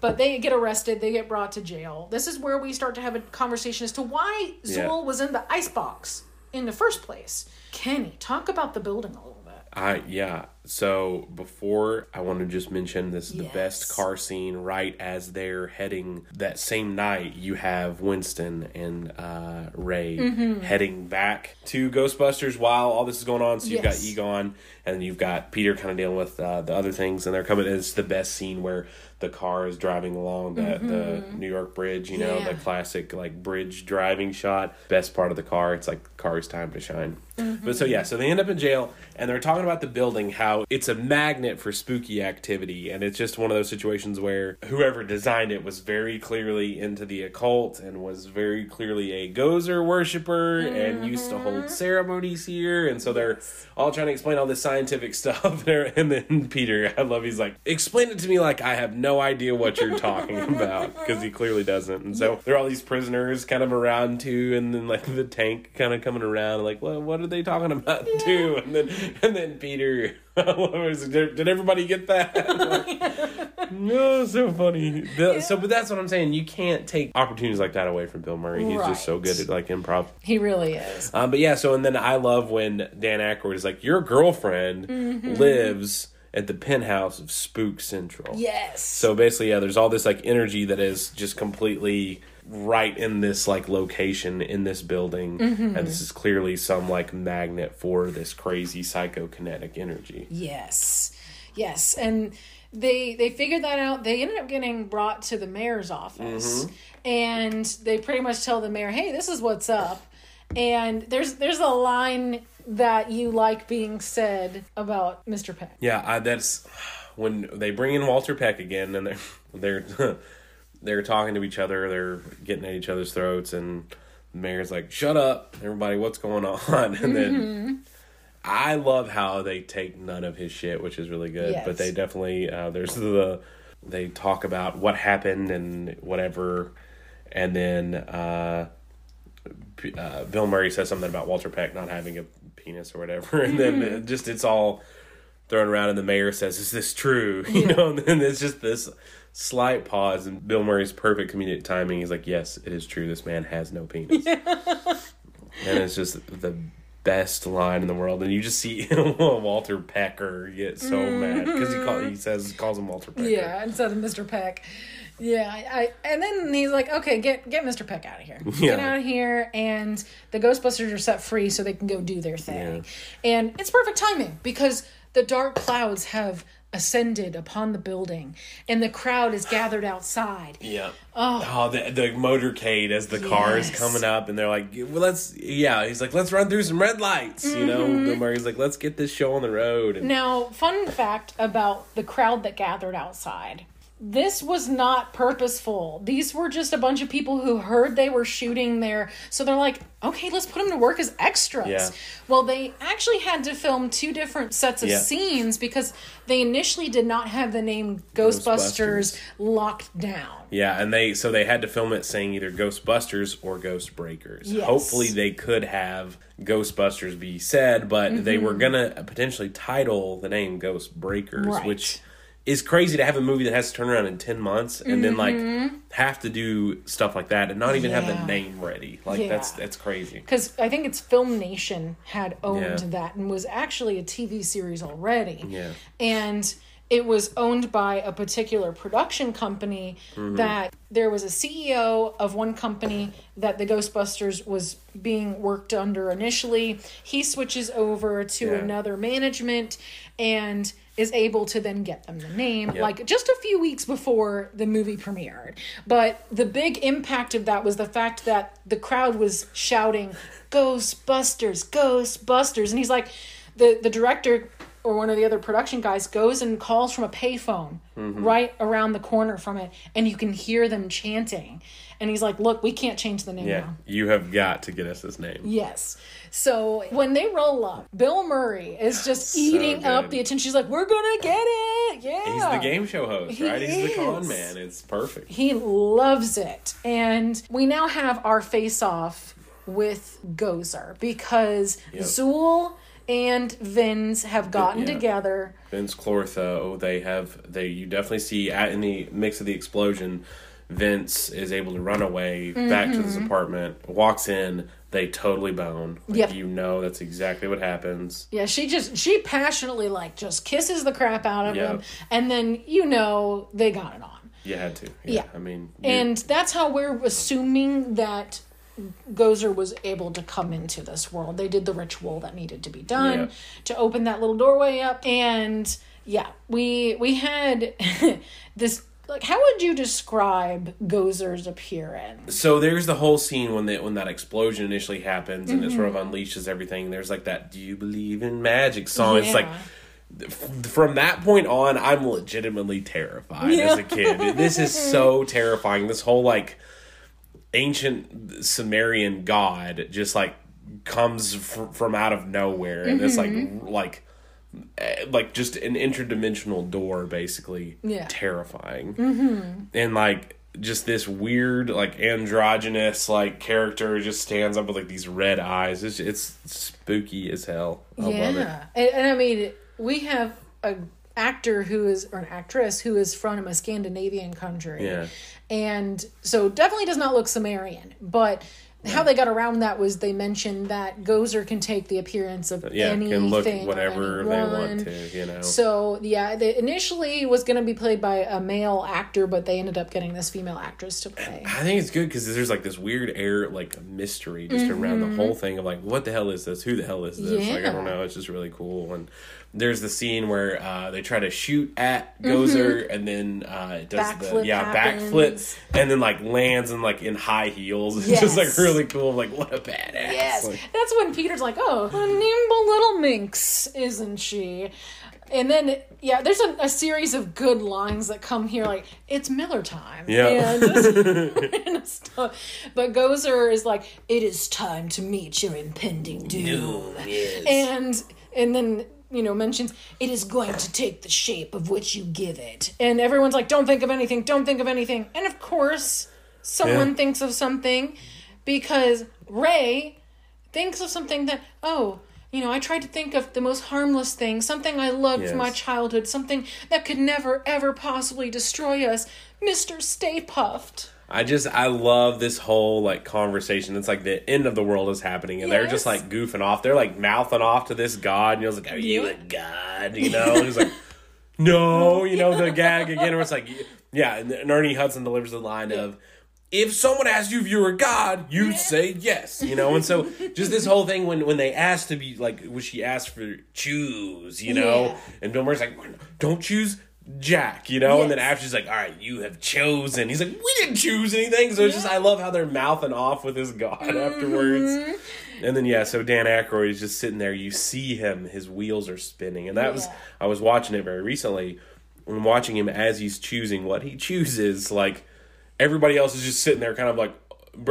but they get arrested, they get brought to jail. This is where we start to have a conversation as to why Zuul Yeah. was in the icebox in the first place. Kenny, talk about the building a little bit. I yeah. So before I want to just mention this is the best car scene right as they're heading that same night you have Winston and uh Ray Mm-hmm. heading back to Ghostbusters while all this is going on. So you've Yes. got Egon and you've got Peter kind of dealing with uh, the other things and they're coming it's the best scene where the car is driving along the, the New York bridge, you know, Mm-hmm. Yeah. the classic like bridge driving shot. Best part of the car. It's like car's time to shine. Mm-hmm. But so yeah, so they end up in jail and they're talking about the building, how it's a magnet for spooky activity, and it's just one of those situations where whoever designed it was very clearly into the occult and was very clearly a Gozer worshiper and used to hold mm-hmm. ceremonies here, and so they're all trying to explain all this scientific stuff. There, and then Peter, I love, he's like, explain it to me like I have no idea what you're talking about because he clearly doesn't. And so there are all these prisoners kind of around too, and then like the tank kind of coming around, like, well, what are they talking about too? And then and then Peter, did, did everybody get that? no, so funny. The- So, but that's what I'm saying. You can't take opportunities like that away from Bill Murray. He's just so good at like improv. He really is. Um, but yeah, so and then I love when Dan Aykroyd is like, your girlfriend lives at the penthouse of Spook Central. Yes. So basically, yeah, there's all this like energy that is just completely right in this like location in this building, and mm-hmm. this is clearly some like magnet for this crazy psychokinetic energy. Yes, yes, and they they figured that out. They ended up getting brought to the mayor's office, mm-hmm. and they pretty much tell the mayor, "Hey, this is what's up." And there's there's a line that you like being said about Mr. Peck. Yeah, I, that's when they bring in Walter Peck again, and they're they're they're talking to each other, they're getting at each other's throats, and the mayor's like, "Shut up, everybody! What's going on?" And then I love how they take none of his shit, which is really good. Yes. But they definitely uh, there's the they talk about what happened and whatever, and then uh, P- uh, Bill Murray says something about Walter Peck not having a penis or whatever, and then it just it's all thrown around, and the mayor says, "Is this true?" You know, and then it's just this slight pause, and Bill Murray's perfect comedic timing. He's like, "Yes, it is true. This man has no penis," and it's just the best line in the world. And you just see Walter Pecker get so mad because he call, he mm-hmm. says calls him Walter Pecker. Yeah, instead of Mr. Peck. Yeah, I, I and then he's like, okay, get get Mr. Peck out of here. Get out of here, and the Ghostbusters are set free so they can go do their thing. And it's perfect timing because the dark clouds have ascended upon the building, and the crowd is gathered outside. Yeah. Oh, the, the motorcade as the car is coming up, and they're like, well, let's, yeah, he's like, let's run through some red lights, you know? Mm-hmm. Bill Murray's like, let's get this show on the road. And, Now, fun fact about the crowd that gathered outside. This was not purposeful. These were just a bunch of people who heard they were shooting there. So they're like, okay, let's put them to work as extras. Yeah. Well, they actually had to film two different sets of Yeah. scenes because they initially did not have the name Ghostbusters, Ghostbusters. locked down. yeah, and they, so they had to film it saying either Ghostbusters or Ghost Breakers. Yes. Hopefully they could have Ghostbusters be said, but they were gonna potentially title the name Ghost Breakers, Mm-hmm. Right. which is crazy to have a movie that has to turn around in 10 months and then Mm-hmm. like have to do stuff like that and not even have the name ready. Like Yeah. that's that's crazy. Because I think it's Filmation had owned Yeah. that and was actually a TV series already. Yeah. And it was owned by a particular production company that there was a CEO of one company that the Ghostbusters was being worked under initially. He switches over to Yeah. another management and is able to then get them the name Yep. like just a few weeks before the movie premiered. But the big impact of that was the fact that the crowd was shouting Ghostbusters, Ghostbusters and he's like the the director or one of the other production guys goes and calls from a payphone Mm-hmm. right around the corner from it and you can hear them chanting. And he's like, "Look, we can't change the name Yeah, now." you have got to get us this name. Yes. So when they roll up, Bill Murray is just eating up the attention. She's like, "We're gonna get it, yeah." He's the game show host, He right? He's the con man. It's perfect. He loves it, and we now have our face off with Gozer because Yep. Zuul and Vinz have gotten Yeah. together. Vinz Clortho, they have they you definitely see at in the mix of the explosion, Vinz is able to run away back to his mm-hmm. apartment, walks in, they totally bone. Like, Yep. You know that's exactly what happens. Yeah, she just she passionately like just kisses the crap out of Yep. him, and then you know they got it on. You had to. Yeah. I mean you- And that's how we're assuming that Gozer was able to come into this world. They did the ritual that needed to be done Yeah. to open that little doorway up. And yeah, we we had this like how would you describe Gozer's appearance? so there's the whole scene when that when that explosion initially happens and it sort of Mm-hmm. unleashes everything. There's like that "Do you believe in magic?" song. It's like from that point on, I'm legitimately terrified Yeah. as a kid. This is so terrifying. This whole like ancient Sumerian god just like comes fr- from out of nowhere, and it's like Mm-hmm. like like just an interdimensional door, basically. Yeah. terrifying, mm-hmm. and like. Just this weird, like androgynous, like character just stands up with like these red eyes. It's it's spooky as hell. I love it. yeah, and, and I mean, we have a actor who is or an actress who is from a Scandinavian country, Yeah. and so definitely does not look Sumerian. But how they got around that was they mentioned that Gozer can take the appearance of yeah, anything, can look whatever they want to, you know. So yeah, they initially was going to be played by a male actor, but they ended up getting this female actress to play. I think it's good because there's like this weird air, like mystery just around the whole thing of like, what the hell is this? Who the hell is this? Like, I Mm-hmm. Don't know. It's just really cool. And there's the scene where uh, they try to shoot at Gozer, and then uh, it does the Mm-hmm. Yeah happens. backflip, and then like lands and like in high heels. It's Yes. just like really cool. Like what a badass. Yes, Like, that's when Peter's like, "Oh, a nimble little minx, isn't she?" And then, yeah, there's a, a series of good lines that come here, like it's Miller time, Yeah. and, and stuff. But Gozer is like, "It is time to meet your impending doom," yes. and and then you know mentions it is going to take the shape of which you give it, and everyone's like, "Don't think of anything, don't think of anything," and of course, someone Yeah. thinks of something because Ray thinks of something that oh you know i tried to think of the most harmless thing something i loved from my childhood something that could never ever possibly destroy us. Mr Stay Puft I just I love this whole like conversation. It's like the end of the world is happening, and they're just like goofing off. They're like mouthing off to this god, and you're like, "Are you a god?" You know, and he's like, "No," you know, the gag again. Where it's like, yeah, and, Ernie Hudson delivers the line of. If someone asked you if you were God, you'd say yes, you know, and so just this whole thing when when they asked to be like, was she asked for choose, you know, Yeah. and Bill Murray's like, don't choose Jack, you know, and then after she's like, all right, you have chosen. He's like, we didn't choose anything. So it's just, I love how they're mouthing off with his God mm-hmm. afterwards. And then, yeah, so Dan Aykroyd is just sitting there. You see him, his wheels are spinning. And that was, I was watching it very recently. And watching him as he's choosing what he chooses, like, everybody else is just sitting there kind of like,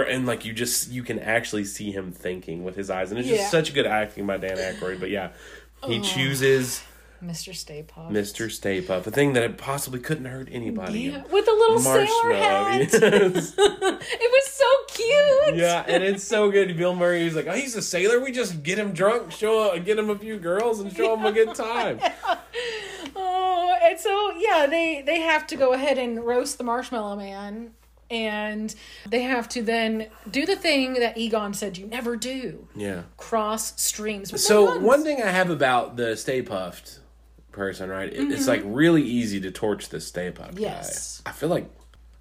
and like you just you can actually see him thinking with his eyes and it's Yeah. just such good acting by Dan Aykroyd but yeah he chooses mr Stay Puft Mr. Stay Puft, a thing that it possibly couldn't hurt anybody. yeah, with a little sailor hat yes. it was so cute yeah, and it's so good. Bill Murray, he's like, oh, he's a sailor. We just get him drunk, show, get him a few girls, and show him a good time. Oh, and so yeah, they they have to go ahead and roast the Marshmallow Man, and they have to then do the thing that Egon said you never do: Yeah. cross streams. with So one thing I have about the Stay Puft person, right? It- It's like really easy to torch this Stay Puft Mm-hmm. Yes. guy. I feel like,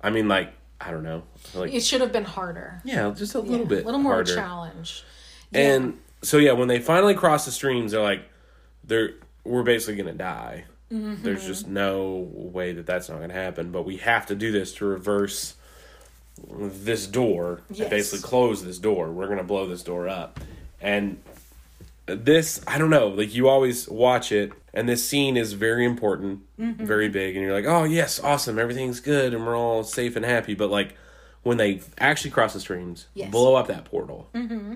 I mean, like I don't know, like It should have been harder. yeah, just a little bit, a little more harder. challenge. And so yeah, when they finally cross the streams, they're like, they're we're basically gonna die. Mm-hmm. There's just no way that that's not gonna happen. But we have to do this to reverse this door Yes. and basically close this door. We're gonna blow this door up, and this I don't know. Like you always watch it, and this scene is very important, Mm-hmm. very big, and you're like, oh yes, awesome, everything's good, and we're all safe and happy. But like when they actually cross the streams, Yes. blow up that portal. Mm-hmm.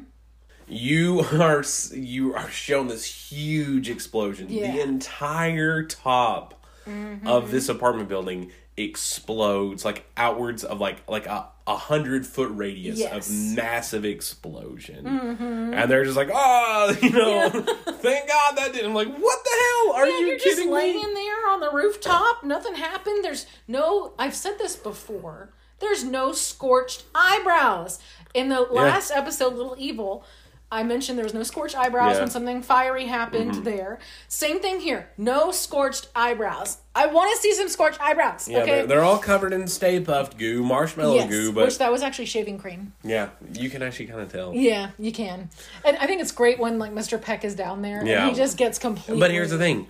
You are you are shown this huge explosion. Yeah. The entire top of this apartment building explodes like outwards of like like a, a hundred foot radius Yes. of massive explosion mm-hmm. and they're just like oh you know thank god that didn't. i'm like what the hell are Yeah, you you're just kidding laying me there on the rooftop. Nothing happened. There's no. I've said this before. There's no scorched eyebrows. In the last episode, Little Evil, I mentioned there was no scorched eyebrows Yeah. Mm-hmm. when something fiery happened there. Same thing here. No scorched eyebrows. I want to see some scorched eyebrows. yeah okay. they're, they're all covered in Stay Puft goo marshmallow yes, goo but which that was actually shaving cream. yeah you can actually kind of tell Yeah, you can. And I think it's great when like Mr. Peck is down there Yeah. and he just gets completely But here's the thing.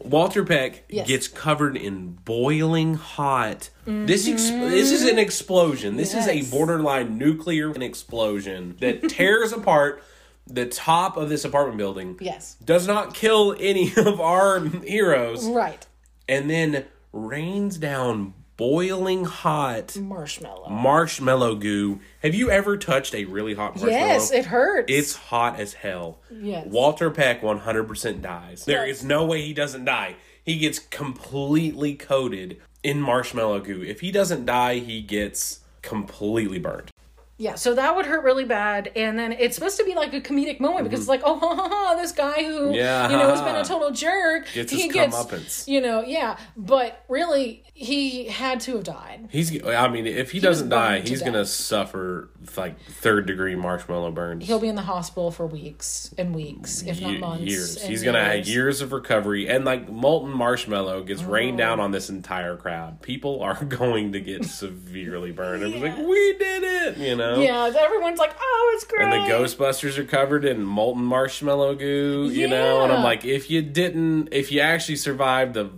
Walter Peck Yes. gets covered in boiling hot. This ex- this is an explosion. This is a borderline nuclear explosion that tears apart the top of this apartment building. Yes. Does not kill any of our heroes Right. and then rains down boiling hot Marshmallow. marshmallow goo. Have you ever touched a really hot marshmallow? Yes, it hurts. It's hot as hell. Yes. Walter Peck 100% dies. There Yes. is no way he doesn't die. He gets completely coated in marshmallow goo. If he doesn't die, he gets completely burnt. Yeah, so that would hurt really bad, and then it's supposed to be like a comedic moment because it's like, oh, ha, ha, ha, this guy who, Mm-hmm. Yeah. you know, has been a total jerk. Gets he gets, comeuppance. you know, yeah, but really, he had to have died. He's I mean, if he, was doesn't die, to he's going to suffer like third degree marshmallow burns. He'll be in the hospital for weeks and weeks, if not months. years. He's gonna have years. of recovery, and like molten marshmallow gets Oh. rained down on this entire crowd. People are going to get severely burned. It was like we did it, you know. Yeah, everyone's like, oh, it's great. And the Ghostbusters are covered in molten marshmallow goo, you know. And I'm like, if you didn't, if you actually survived the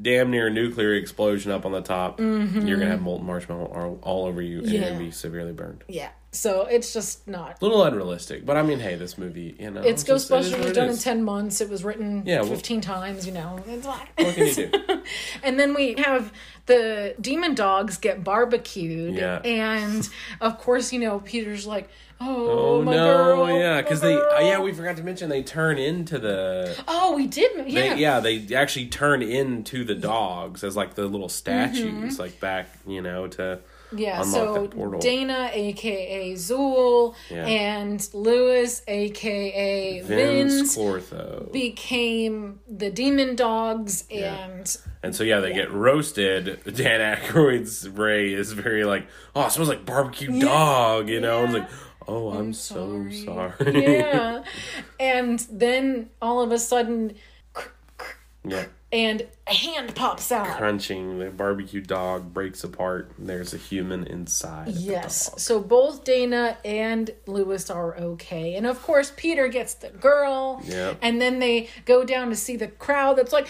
damn near nuclear explosion up on the top, you're gonna have molten marshmallow all, all over you, and you're Mm-hmm. Gonna be severely burned. Yeah, so it's just not. A little unrealistic, but I mean, hey, this movie, you know, It's it Ghostbusters what was it done in 10 months. It was written Yeah, well- 15 times, you know. It's like. What can you do? And then we have the demon dogs get barbecued. Yeah. And of course, you know, Peter's like, oh, Oh no! girl. yeah, because they uh, yeah we forgot to mention they turn into the Oh, we did. they, Yeah. yeah they actually turn into the dogs as like the little statues like back you know to Yeah, so. Dana, aka Zuul, Yeah. and Louis, aka Vinz Vinz, Clortho. became the demon dogs, Yeah. and and so yeah they get roasted. Dan Aykroyd's Ray is very like oh it smells like barbecue dog you know yeah. like oh I'm, so sorry. yeah, and then all of a sudden, yeah. and a hand pops out. crunching the barbecue dog breaks apart and there's a human inside Yes. So both Dana and Louis are okay. And of course, Peter gets the girl. Yep. And then they go down to see the crowd that's like,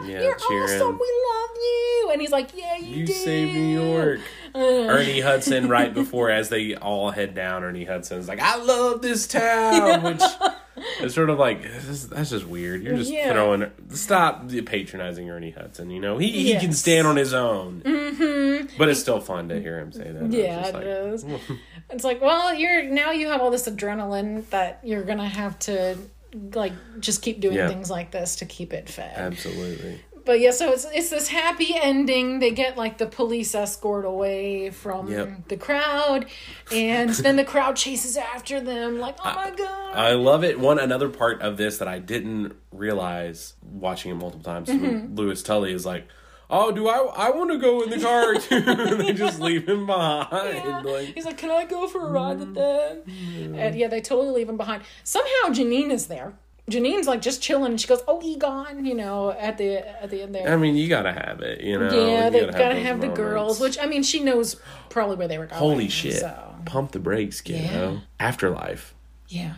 Yeah, Yeah, you're cheering. awesome. We love you. And he's like, Yeah, you, You did. saved New York. Ernie Hudson, right before as they all head down, Ernie Hudson's like, "I love this town," which is sort of like that's just weird. You're just Yeah. throwing. Stop the patronizing Ernie Hudson. You know he he can stand on his own. Mm-hmm. But it's still fun to hear him say that. Yeah, just it like, is. It's like, well, you're now you have all this adrenaline that you're gonna have to like just keep doing Yeah. things like this to keep it fed. Absolutely. But yeah, so it's it's this happy ending. They get like the police escort away from Yep. the crowd, and then the crowd chases after them. Like, oh my god! I love it. One another part of this that I didn't realize watching it multiple times. Mm-hmm. Louis Tully is like, "Oh, do I? I want to go in the car too." and they just leave him behind. Yeah. Like, He's like, "Can I go for a ride Mm-hmm. with them?" And yeah, they totally leave him behind. Somehow Janine is there. Janine's like just chilling, and she goes, "Oh, Egon," you know, at the at the end there. I mean, you gotta have it, you know. yeah, You they gotta, those have the girls, which I mean, she knows probably where they were going. Holy shit! So Pump the brakes, kiddo. Yeah. Afterlife. yeah,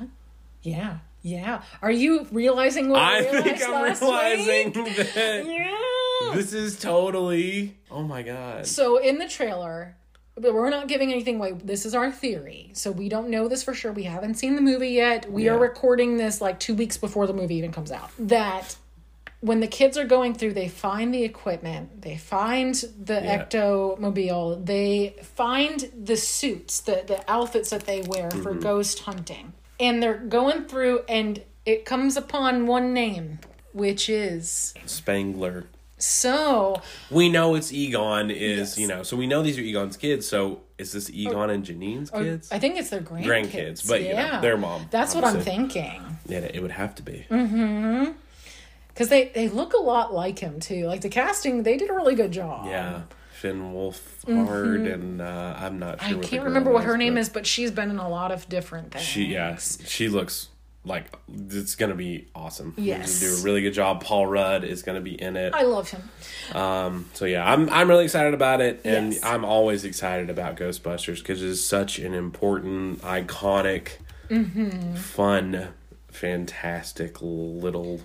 yeah, yeah. Are you realizing what I, I think I'm last realizing week? that Yeah. this is totally. Oh my god. So in the trailer, but we're not giving anything away. This is our theory. So we don't know this for sure. We haven't seen the movie yet. We are recording this like two weeks before the movie even comes out. That when the kids are going through, they find the equipment, they find the Yeah. ectomobile, they find the suits, the, the outfits that they wear for Mm-hmm. ghost hunting. And they're going through, and it comes upon one name, which is. Spengler. So We know it's Egon is, Yes. you know, so we know these are Egon's kids. So is this Egon and Janine's kids? I think it's their grandkids. Grandkids, but, you know, their mom, That's what I'm thinking. yeah, it would have to be. Mm-hmm. Because they, they look a lot like him, too. Like the casting, they did a really good job. Yeah. Finn Wolfhard and uh, I'm not sure. Mm-hmm. I can't remember what her name is, but she's been in a lot of different things. She yeah, she looks like it's gonna be awesome. Yes. do a really good job. Paul Rudd is gonna be in it. I love him. Um, so yeah, I'm I'm really excited about it, and Yes. I'm always excited about Ghostbusters because it's such an important, iconic, Mm-hmm. fun, fantastic little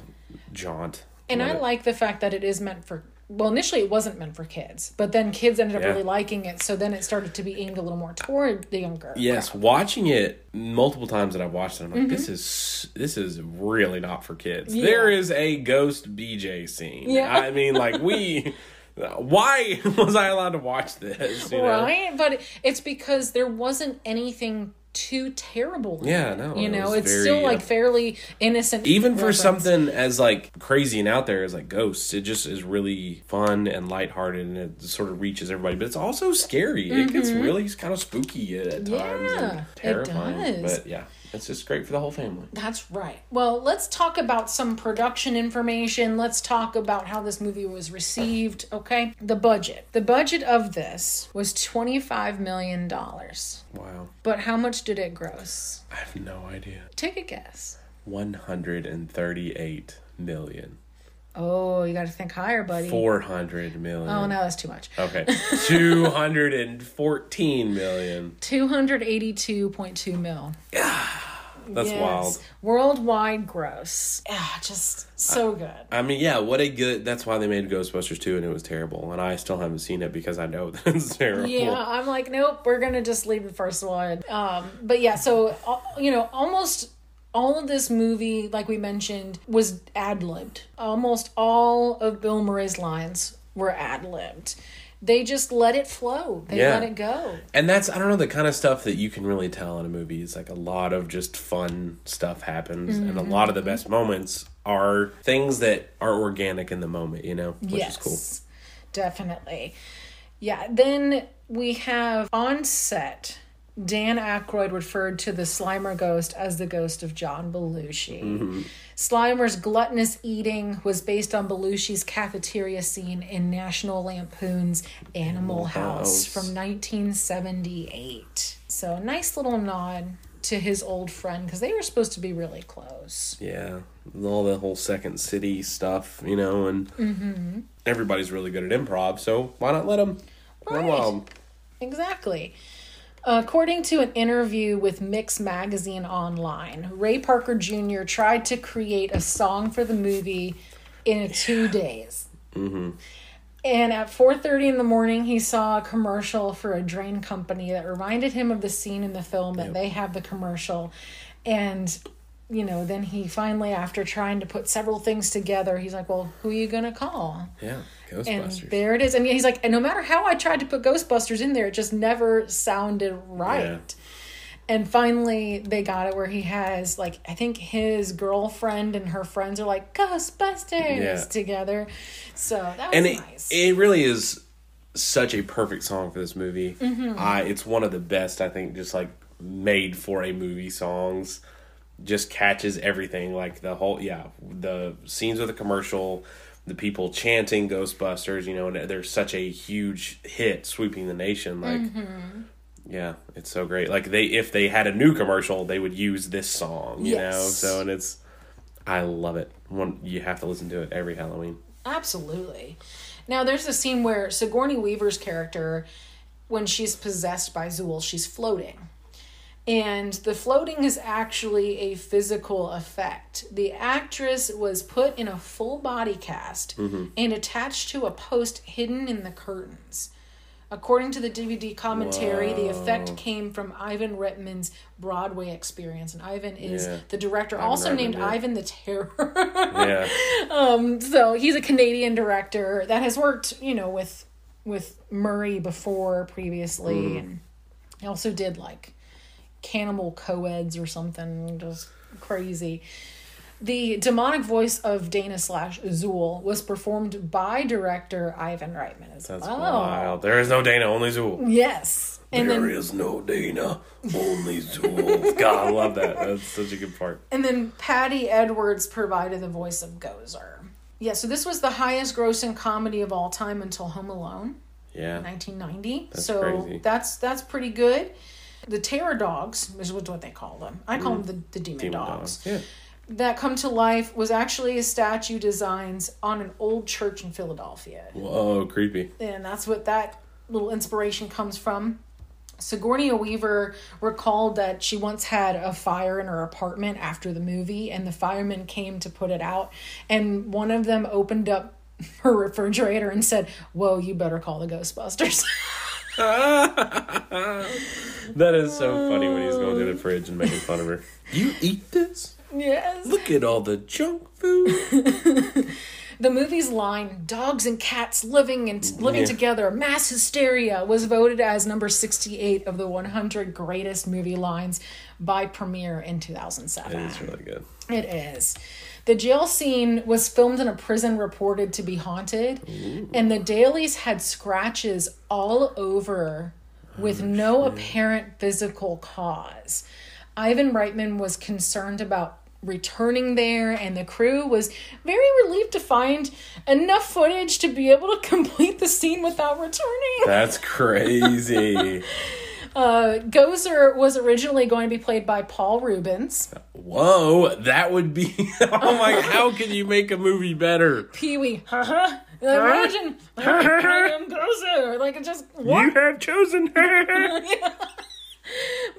jaunt. And I it. like the fact that it is meant for. Well, initially it wasn't meant for kids, but then kids ended up Yeah. really liking it. So then it started to be aimed a little more toward the younger. Yes, watching it multiple times that I've watched it, I'm like, this Mm-hmm. is this is really not for kids. There is a ghost BJ scene. Yeah. I mean, like we, why was I allowed to watch this? You know? Right, but it's because there wasn't anything too terrible. Yeah, no, you know, was it's very, still like uh, fairly innocent. Even for something as like crazy and out there as like ghosts, it just is really fun and lighthearted, and it sort of reaches everybody. But it's also scary. It gets really kind of spooky at, at times Mm-hmm. Yeah, and it terrifying. does. But yeah, it's just great for the whole family. That's right. Well, let's talk about some production information. Let's talk about how this movie was received, okay? The budget. The budget of this was $25 million. Wow, But how much did it gross? I have no idea. Take a guess. One hundred and thirty-eight million. Oh, you got to think higher, buddy. Four hundred million. Oh, no, that's too much. Okay. Two hundred and fourteen million. 282.2 mil. That's Yes. wild. Worldwide gross. Ah, just so good. I mean, yeah, what a good. That's why they made Ghostbusters 2 and it was terrible. And I still haven't seen it because I know that it's terrible. Yeah, I'm like, nope, we're gonna just leave the first one. Um, but yeah, so uh, you know, almost all of this movie, like we mentioned, was ad libbed. Almost all of Bill Murray's lines were ad libbed. They just let it flow. They Yeah. let it go. And that's, I don't know, the kind of stuff that you can really tell in a movie. It's like a lot of just fun stuff happens. And a lot of the mm-hmm. best moments are things that are organic in the moment, you know? Which yes, is cool. definitely. Yeah. Then we have on set. Dan Aykroyd referred to the Slimer ghost as the ghost of John Belushi. Mm-hmm. Slimer's gluttonous eating was based on Belushi's cafeteria scene in National Lampoon's Animal House House. from 1978. So, a nice little nod to his old friend because they were supposed to be really close. Yeah. All the whole Second City stuff, you know? And Mm-hmm. everybody's really good at improv. So why not let them Right. Exactly. According to an interview with Mix Magazine Online, Ray Parker Jr. tried to create a song for the movie in two days. Mm-hmm. And at 4:30 in the morning, he saw a commercial for a drain company that reminded him of the scene in the film that they have the commercial. And you know, then he finally, after trying to put several things together, he's like, "Well, who are you gonna call?" Yeah. And Ghostbusters. there it is. And he's like, and no matter how I tried to put Ghostbusters in there, it just never sounded right. Yeah. And finally, they got it where he has like I think his girlfriend and her friends are like Ghostbusters Yeah. together. So that was and it, nice. it really is such a perfect song for this movie. Mm-hmm. I it's one of the best I think just like made for a movie songs. Just catches everything like the whole yeah the scenes with the commercial, the people chanting Ghostbusters. You know, and they're such a huge hit sweeping the nation. Like Mm-hmm. yeah, it's so great. Like they if they had a new commercial, they would use this song. You know, so and it's. I love it. One, you have to listen to it every Halloween. Absolutely. Now, there's a scene where Sigourney Weaver's character, when she's possessed by Zuul, she's floating. And the floating is actually a physical effect. The actress was put in a full body cast mm-hmm. and attached to a post hidden in the curtains. According to the DVD commentary, the effect came from Ivan Reitman's Broadway experience. And Ivan is Yeah. the director, Ivan also Reitman, named yeah. Ivan the Terror. Yeah. Um, so he's a Canadian director that has worked, you know, with with Murray before previously, mm-hmm. and he also did like Cannibal Coeds or something, just crazy. The demonic voice of Dana slash Zuul was performed by director Ivan Reitman as That's well. wild. There is no Dana, only Zuul. Yes, and There is no Dana, only Zuul. God, I love that. That's such a good part. And then Paddi Edwards provided the voice of Gozer. Yeah, so this was the highest grossing comedy of all time until Home Alone, Yeah. 1990. That's so crazy. that's that's pretty good. The terror dogs is what they call them. I call them the, the demon, Mm. Demon dogs. Dogs. Yeah. That come to life was actually a statue designs on an old church in Philadelphia. Whoa, creepy. and that's what that little inspiration comes from. Sigourney Weaver recalled that she once had a fire in her apartment after the movie, and the firemen came to put it out. And one of them opened up her refrigerator and said, Whoa, you better call the Ghostbusters. That is so funny when he's going to the fridge and making fun of her. You eat this? yes. Look at all the junk food. The movie's line, Dogs and Cats Living and Living Yeah. Together, Mass Hysteria, was voted as number 68 of the 100 greatest movie lines by Premiere in 2007. It's really good. It is. The jail scene was filmed in a prison reported to be haunted, and the dailies had scratches all over with oh, no apparent physical cause. Ivan Reitman was concerned about returning there, and the crew was very relieved to find enough footage to be able to complete the scene without returning. That's crazy. Uh, Gozer was originally going to be played by Paul Reubens. Whoa, that would be. Oh my! How can you make a movie better? Pee Wee. Haha. Imagine I am Gozer. Like it just what? have chosen her.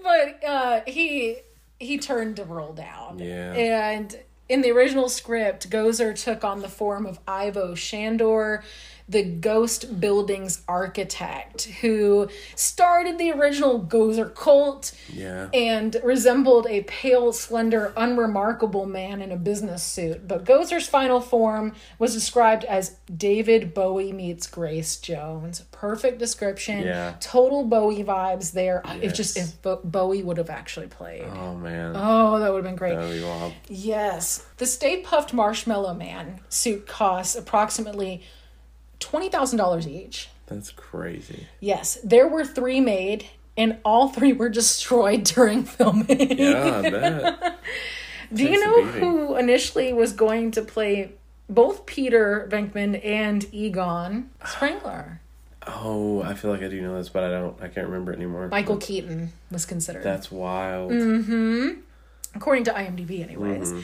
But uh, he he turned the role down. Yeah. And in the original script, Gozer took on the form of Ivo Shandor, the ghost building's architect, who started the original Gozer cult Yeah. and resembled a pale, slender, unremarkable man in a business suit. But Gozer's final form was described as David Bowie meets Grace Jones. Perfect description. Yeah. Total Bowie vibes there. If just if Bo- Bowie would have actually played. Oh man. Oh, that would have been great. Be. Yes. The Stay Puft Marshmallow Man suit costs approximately $20,000 each. That's crazy. Yes, there were three made, and all three were destroyed during filming. Yeah, I bet. Do you takes know who initially was going to play both Peter Venkman and Egon Spengler? Oh, I feel like I do know this, but I don't. I can't remember it anymore. Michael Keaton was considered, That's wild. Hmm. according to IMDb, anyways. Mm-hmm.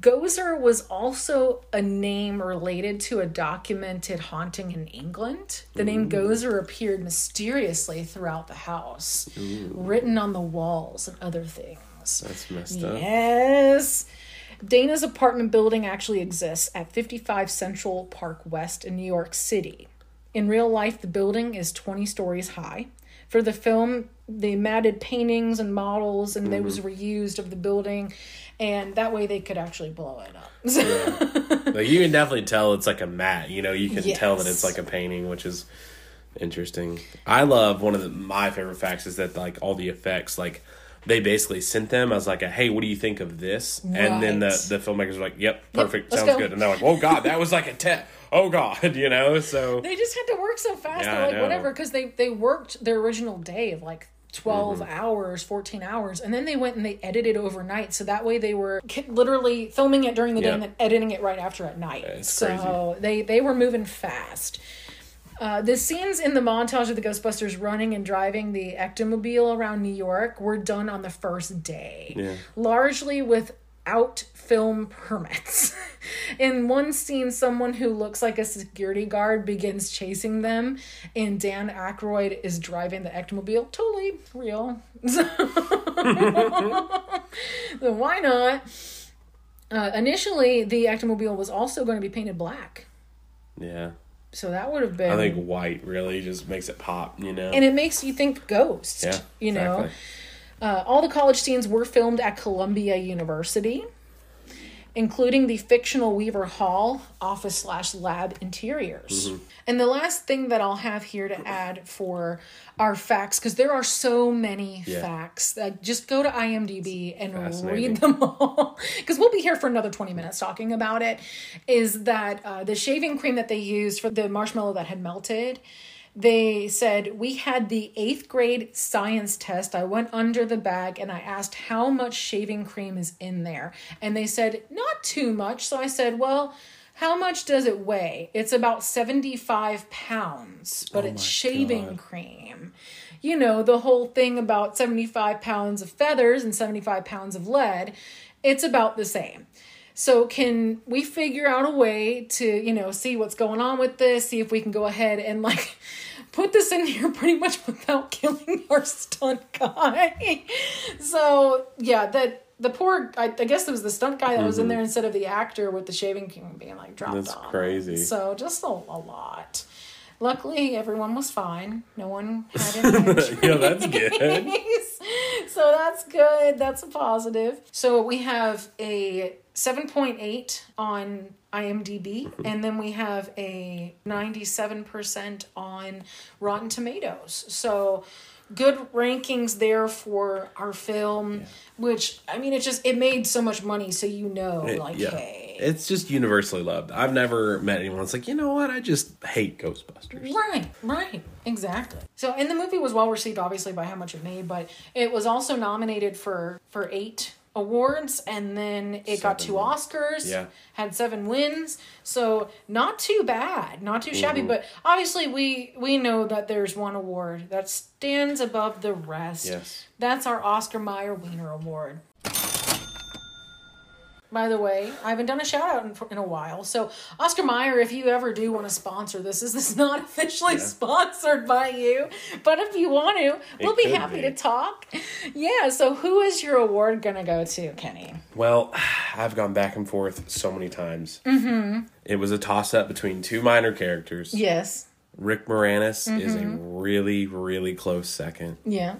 Gozer was also a name related to a documented haunting in England. The name Gozer appeared mysteriously throughout the house, written on the walls and other things. That's messed up. Yes. Dana's apartment building actually exists at 55 Central Park West in New York City. In real life, the building is 20 stories high. For the film, they matted paintings and models, and they was mm-hmm. reused of the building, and that way they could actually blow it up. Like you can definitely tell it's like a mat. You know, you can tell that it's like a painting, which is interesting. I love one of the, my favorite facts is that like all the effects, like they basically sent them as like a hey, what do you think of this? And then the the filmmakers were like, yep, perfect, let's sounds go. good. And they're like, oh god, that was like a te- oh god, you know. So they just had to work so fast. Yeah, They're like, whatever, because they, they worked their original day of like 12 Mm-hmm. hours, 14 hours, and then they went and they edited overnight. So that way they were literally filming it during the day and then editing it right after at night. it's so they, they were moving fast. Uh, the scenes in the montage of the Ghostbusters running and driving the ectomobile around New York were done on the first day, Yeah. largely with without film permits. In one scene, someone who looks like a security guard begins chasing them, and Dan Aykroyd is driving the ectomobile. Totally real. so why not? Uh, initially, the ectomobile was also going to be painted black. Yeah. So that would have been. I think white really just makes it pop, you know? and it makes you think ghost. yeah. You know? exactly. Uh, all the college scenes were filmed at Columbia University, including the fictional Weaver Hall office slash lab interiors. Mm-hmm. And the last thing that I'll have here to add for our facts, because there are so many Yeah. facts, uh, just go to IMDb and read them all, because we'll be here for another 20 minutes talking about it. Is that uh, the shaving cream that they used for the marshmallow that had melted? They said we had the eighth grade science test. I went under the bag and I asked how much shaving cream is in there. And they said, not too much. So I said, well, how much does it weigh? It's about 75 pounds, but oh it's shaving God. cream. You know, the whole thing about 75 pounds of feathers and 75 pounds of lead, it's about the same. So can we figure out a way to, you know, see what's going on with this, see if we can go ahead and like put this in here pretty much without killing our stunt guy. so, yeah, that the poor I, I guess it was the stunt guy that was in there instead of the actor with the shaving cream being like dropped Mm-hmm. That's on. crazy. So, just a, a lot. Luckily, everyone was fine. No one had any injuries. yeah, that's good. so that's good. That's a positive. So we have a 7.8 on IMDb, and then we have a 97% on Rotten Tomatoes. So good rankings there for our film, which I mean, it just it made so much money, so you know, It- like, yeah. hey. It's just universally loved. I've never met anyone that's like, you know what? I just hate Ghostbusters. Right, right, exactly. So, and the movie was well received, obviously, by how much it made, but it was also nominated for for eight awards, and then it got two Seven. Oscars. Yeah. had seven wins, so not too bad, not too shabby. Mm-hmm. But obviously, we we know that there's one award that stands above the rest. Yes. That's our Oscar Mayer Wiener Award. By the way, I haven't done a shout out in, in a while. So, Oscar Mayer, if you ever do want to sponsor this, is this is not officially sponsored by you, but if you want to, we'll be happy be. to talk. Yeah, so who is your award going to go to, Kenny? Well, I've gone back and forth so many times. Mm-hmm. It was a toss up between two minor characters. Yes. Rick Moranis is a Mm-hmm. really, really close second. Yeah.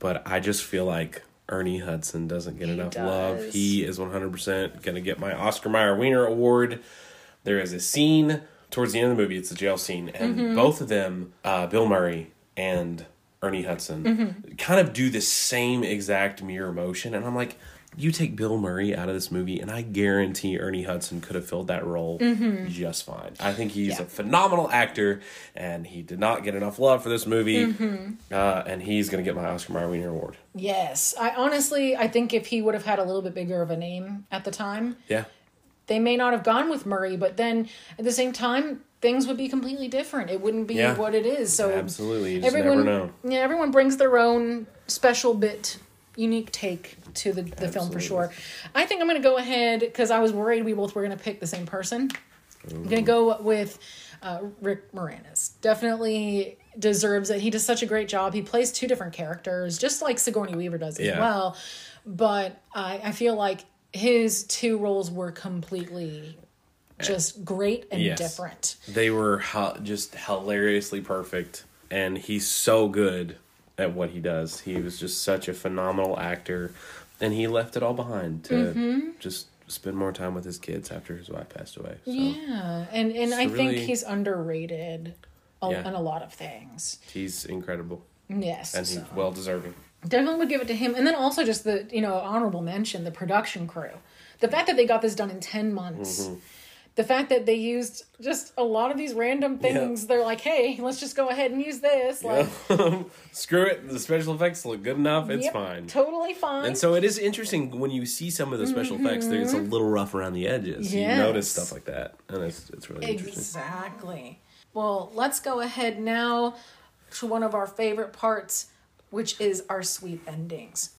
But I just feel like Ernie Hudson doesn't get enough love. He is 100% going to get my Oscar Mayer Wiener Award. There is a scene towards the end of the movie, it's a jail scene, and Mm-hmm. both of them, uh, Bill Murray and Ernie Hudson, Mm-hmm. kind of do the same exact mirror motion. And I'm like, you take Bill Murray out of this movie, and I guarantee Ernie Hudson could have filled that role just fine. I think he's Mm-hmm. Yeah. a phenomenal actor, and he did not get enough love for this movie. Mm-hmm. Uh, and he's going to get my Oscar Mayer Wiener Award. Yes. I honestly, I think if he would have had a little bit bigger of a name at the time, Yeah. they may not have gone with Murray, but then at the same time, things would be completely different. It wouldn't be Yeah. what it is. So Absolutely. Everyone, yeah, everyone brings their own special bit, unique take to the, the film for sure. I think I'm going to go ahead because I was worried we both were going to pick the same person. I'm going to go with uh, Rick Moranis. Definitely deserves it. He does such a great job. He plays two different characters, just like Sigourney Weaver does as Yeah. well. But I, I feel like his two roles were completely just great and Yes. different. They were hi- just hilariously perfect, and he's so good at what he does. He was just such a phenomenal actor, and he left it all behind to Mm-hmm. just spend more time with his kids after his wife passed away. So Yeah, and and So I think he's underrated a, Yeah. a lot of things. he's incredible, Yes, and he's well deserving. definitely would give it to him. And then also just the you know honorable mention, the production crew, the fact that they got this done in ten months. Mm-hmm. The fact that they used just a lot of these random things, they're like, "Hey, let's just go ahead and use this." Like, Screw it. The special effects look good enough. It's yep, fine. totally fine. And so it is interesting when you see some of the special effects. It's a little rough around the edges. Mm-hmm. Yes. You notice stuff like that, and it's it's really interesting. Exactly. Well, let's go ahead now to one of our favorite parts, which is our sweet endings.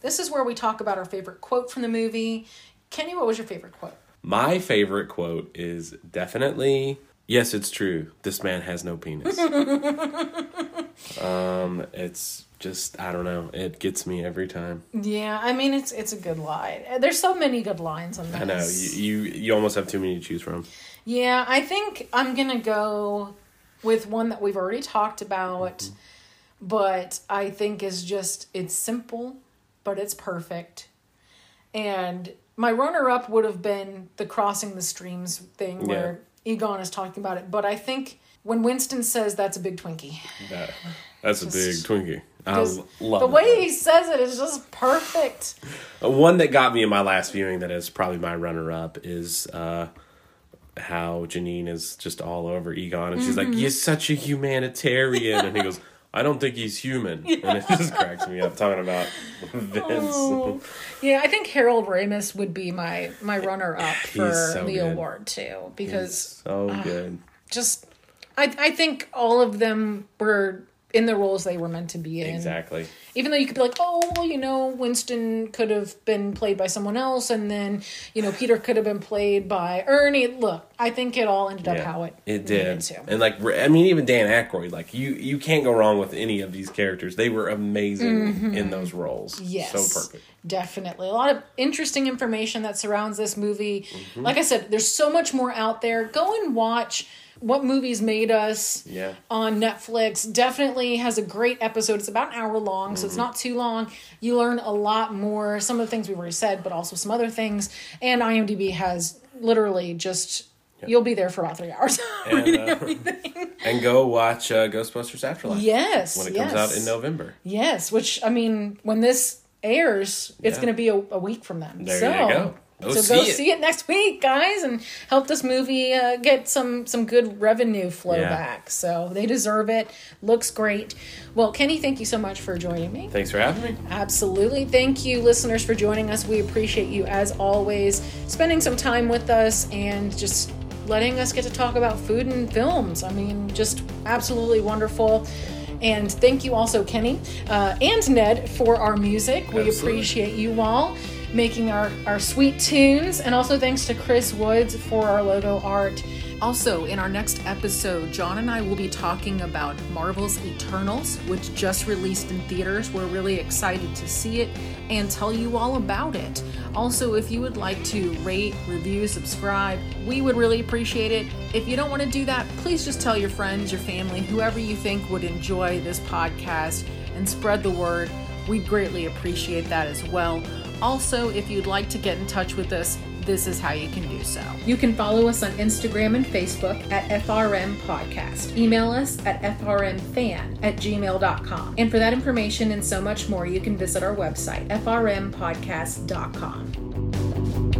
This is where we talk about our favorite quote from the movie. Kenny, what was your favorite quote? My favorite quote is definitely Yes, it's true. This man has no penis. um, it's just I don't know. It gets me every time. Yeah, I mean it's it's a good line. There's so many good lines on this. I know you you, you almost have too many to choose from. Yeah, I think I'm gonna go with one that we've already talked about, mm-hmm. but I think is just it's simple, but it's perfect. And my runner up would have been the crossing the streams thing where Egon is talking about it, but I think when Winston says that's a big Twinkie. That, that's just, a big Twinkie. I love it. the way he says it is just perfect. One that got me in my last viewing that is probably my runner up is uh, how Janine is just all over Egon and she's mm-hmm. like, You're such a humanitarian and he goes, I don't think he's human. Yeah. And it just cracks me up talking about Vinz. Oh. Yeah, I think Harold Ramis would be my my runner up for so the good. award too. Because he's so uh, good. Just I I think all of them were in the roles they were meant to be in. Exactly. Even though you could be like, oh, well, you know, Winston could have been played by someone else, and then, you know, Peter could have been played by Ernie. Look, I think it all ended yeah, up how it it did. To. And like, I mean, even Dan Aykroyd, like you, you can't go wrong with any of these characters. They were amazing mm-hmm. in those roles. Yes, so perfect. Definitely, a lot of interesting information that surrounds this movie. Mm-hmm. Like I said, there's so much more out there. Go and watch what movies made us yeah. on Netflix definitely has a great episode. It's about an hour long, so mm-hmm. it's not too long. You learn a lot more. Some of the things we've already said, but also some other things. And IMDb has literally just yep. you'll be there for about three hours and, uh, and go watch uh, Ghostbusters Afterlife. Yes, when it yes. comes out in November. Yes, which I mean, when this airs, it's yeah. going to be a, a, week from then. There so, you go. Go so see go it. see it next week, guys, and help this movie uh, get some some good revenue flow yeah. back. So they deserve it. Looks great. Well, Kenny, thank you so much for joining me. Thanks for having me. Absolutely. Thank you, listeners, for joining us. We appreciate you as always, spending some time with us and just letting us get to talk about food and films. I mean, just absolutely wonderful. And thank you also, Kenny uh, and Ned, for our music. We Absolutely. appreciate you all making our, our sweet tunes. And also thanks to Chris Woods for our logo art. Also, in our next episode, John and I will be talking about Marvel's Eternals, which just released in theaters. We're really excited to see it and tell you all about it. Also, if you would like to rate, review, subscribe, we would really appreciate it. If you don't want to do that, please just tell your friends, your family, whoever you think would enjoy this podcast and spread the word. We'd greatly appreciate that as well. Also, if you'd like to get in touch with us, this is how you can do so. You can follow us on Instagram and Facebook at FRM Podcast. Email us at FRMFan at gmail.com. And for that information and so much more, you can visit our website, FRMPodcast.com.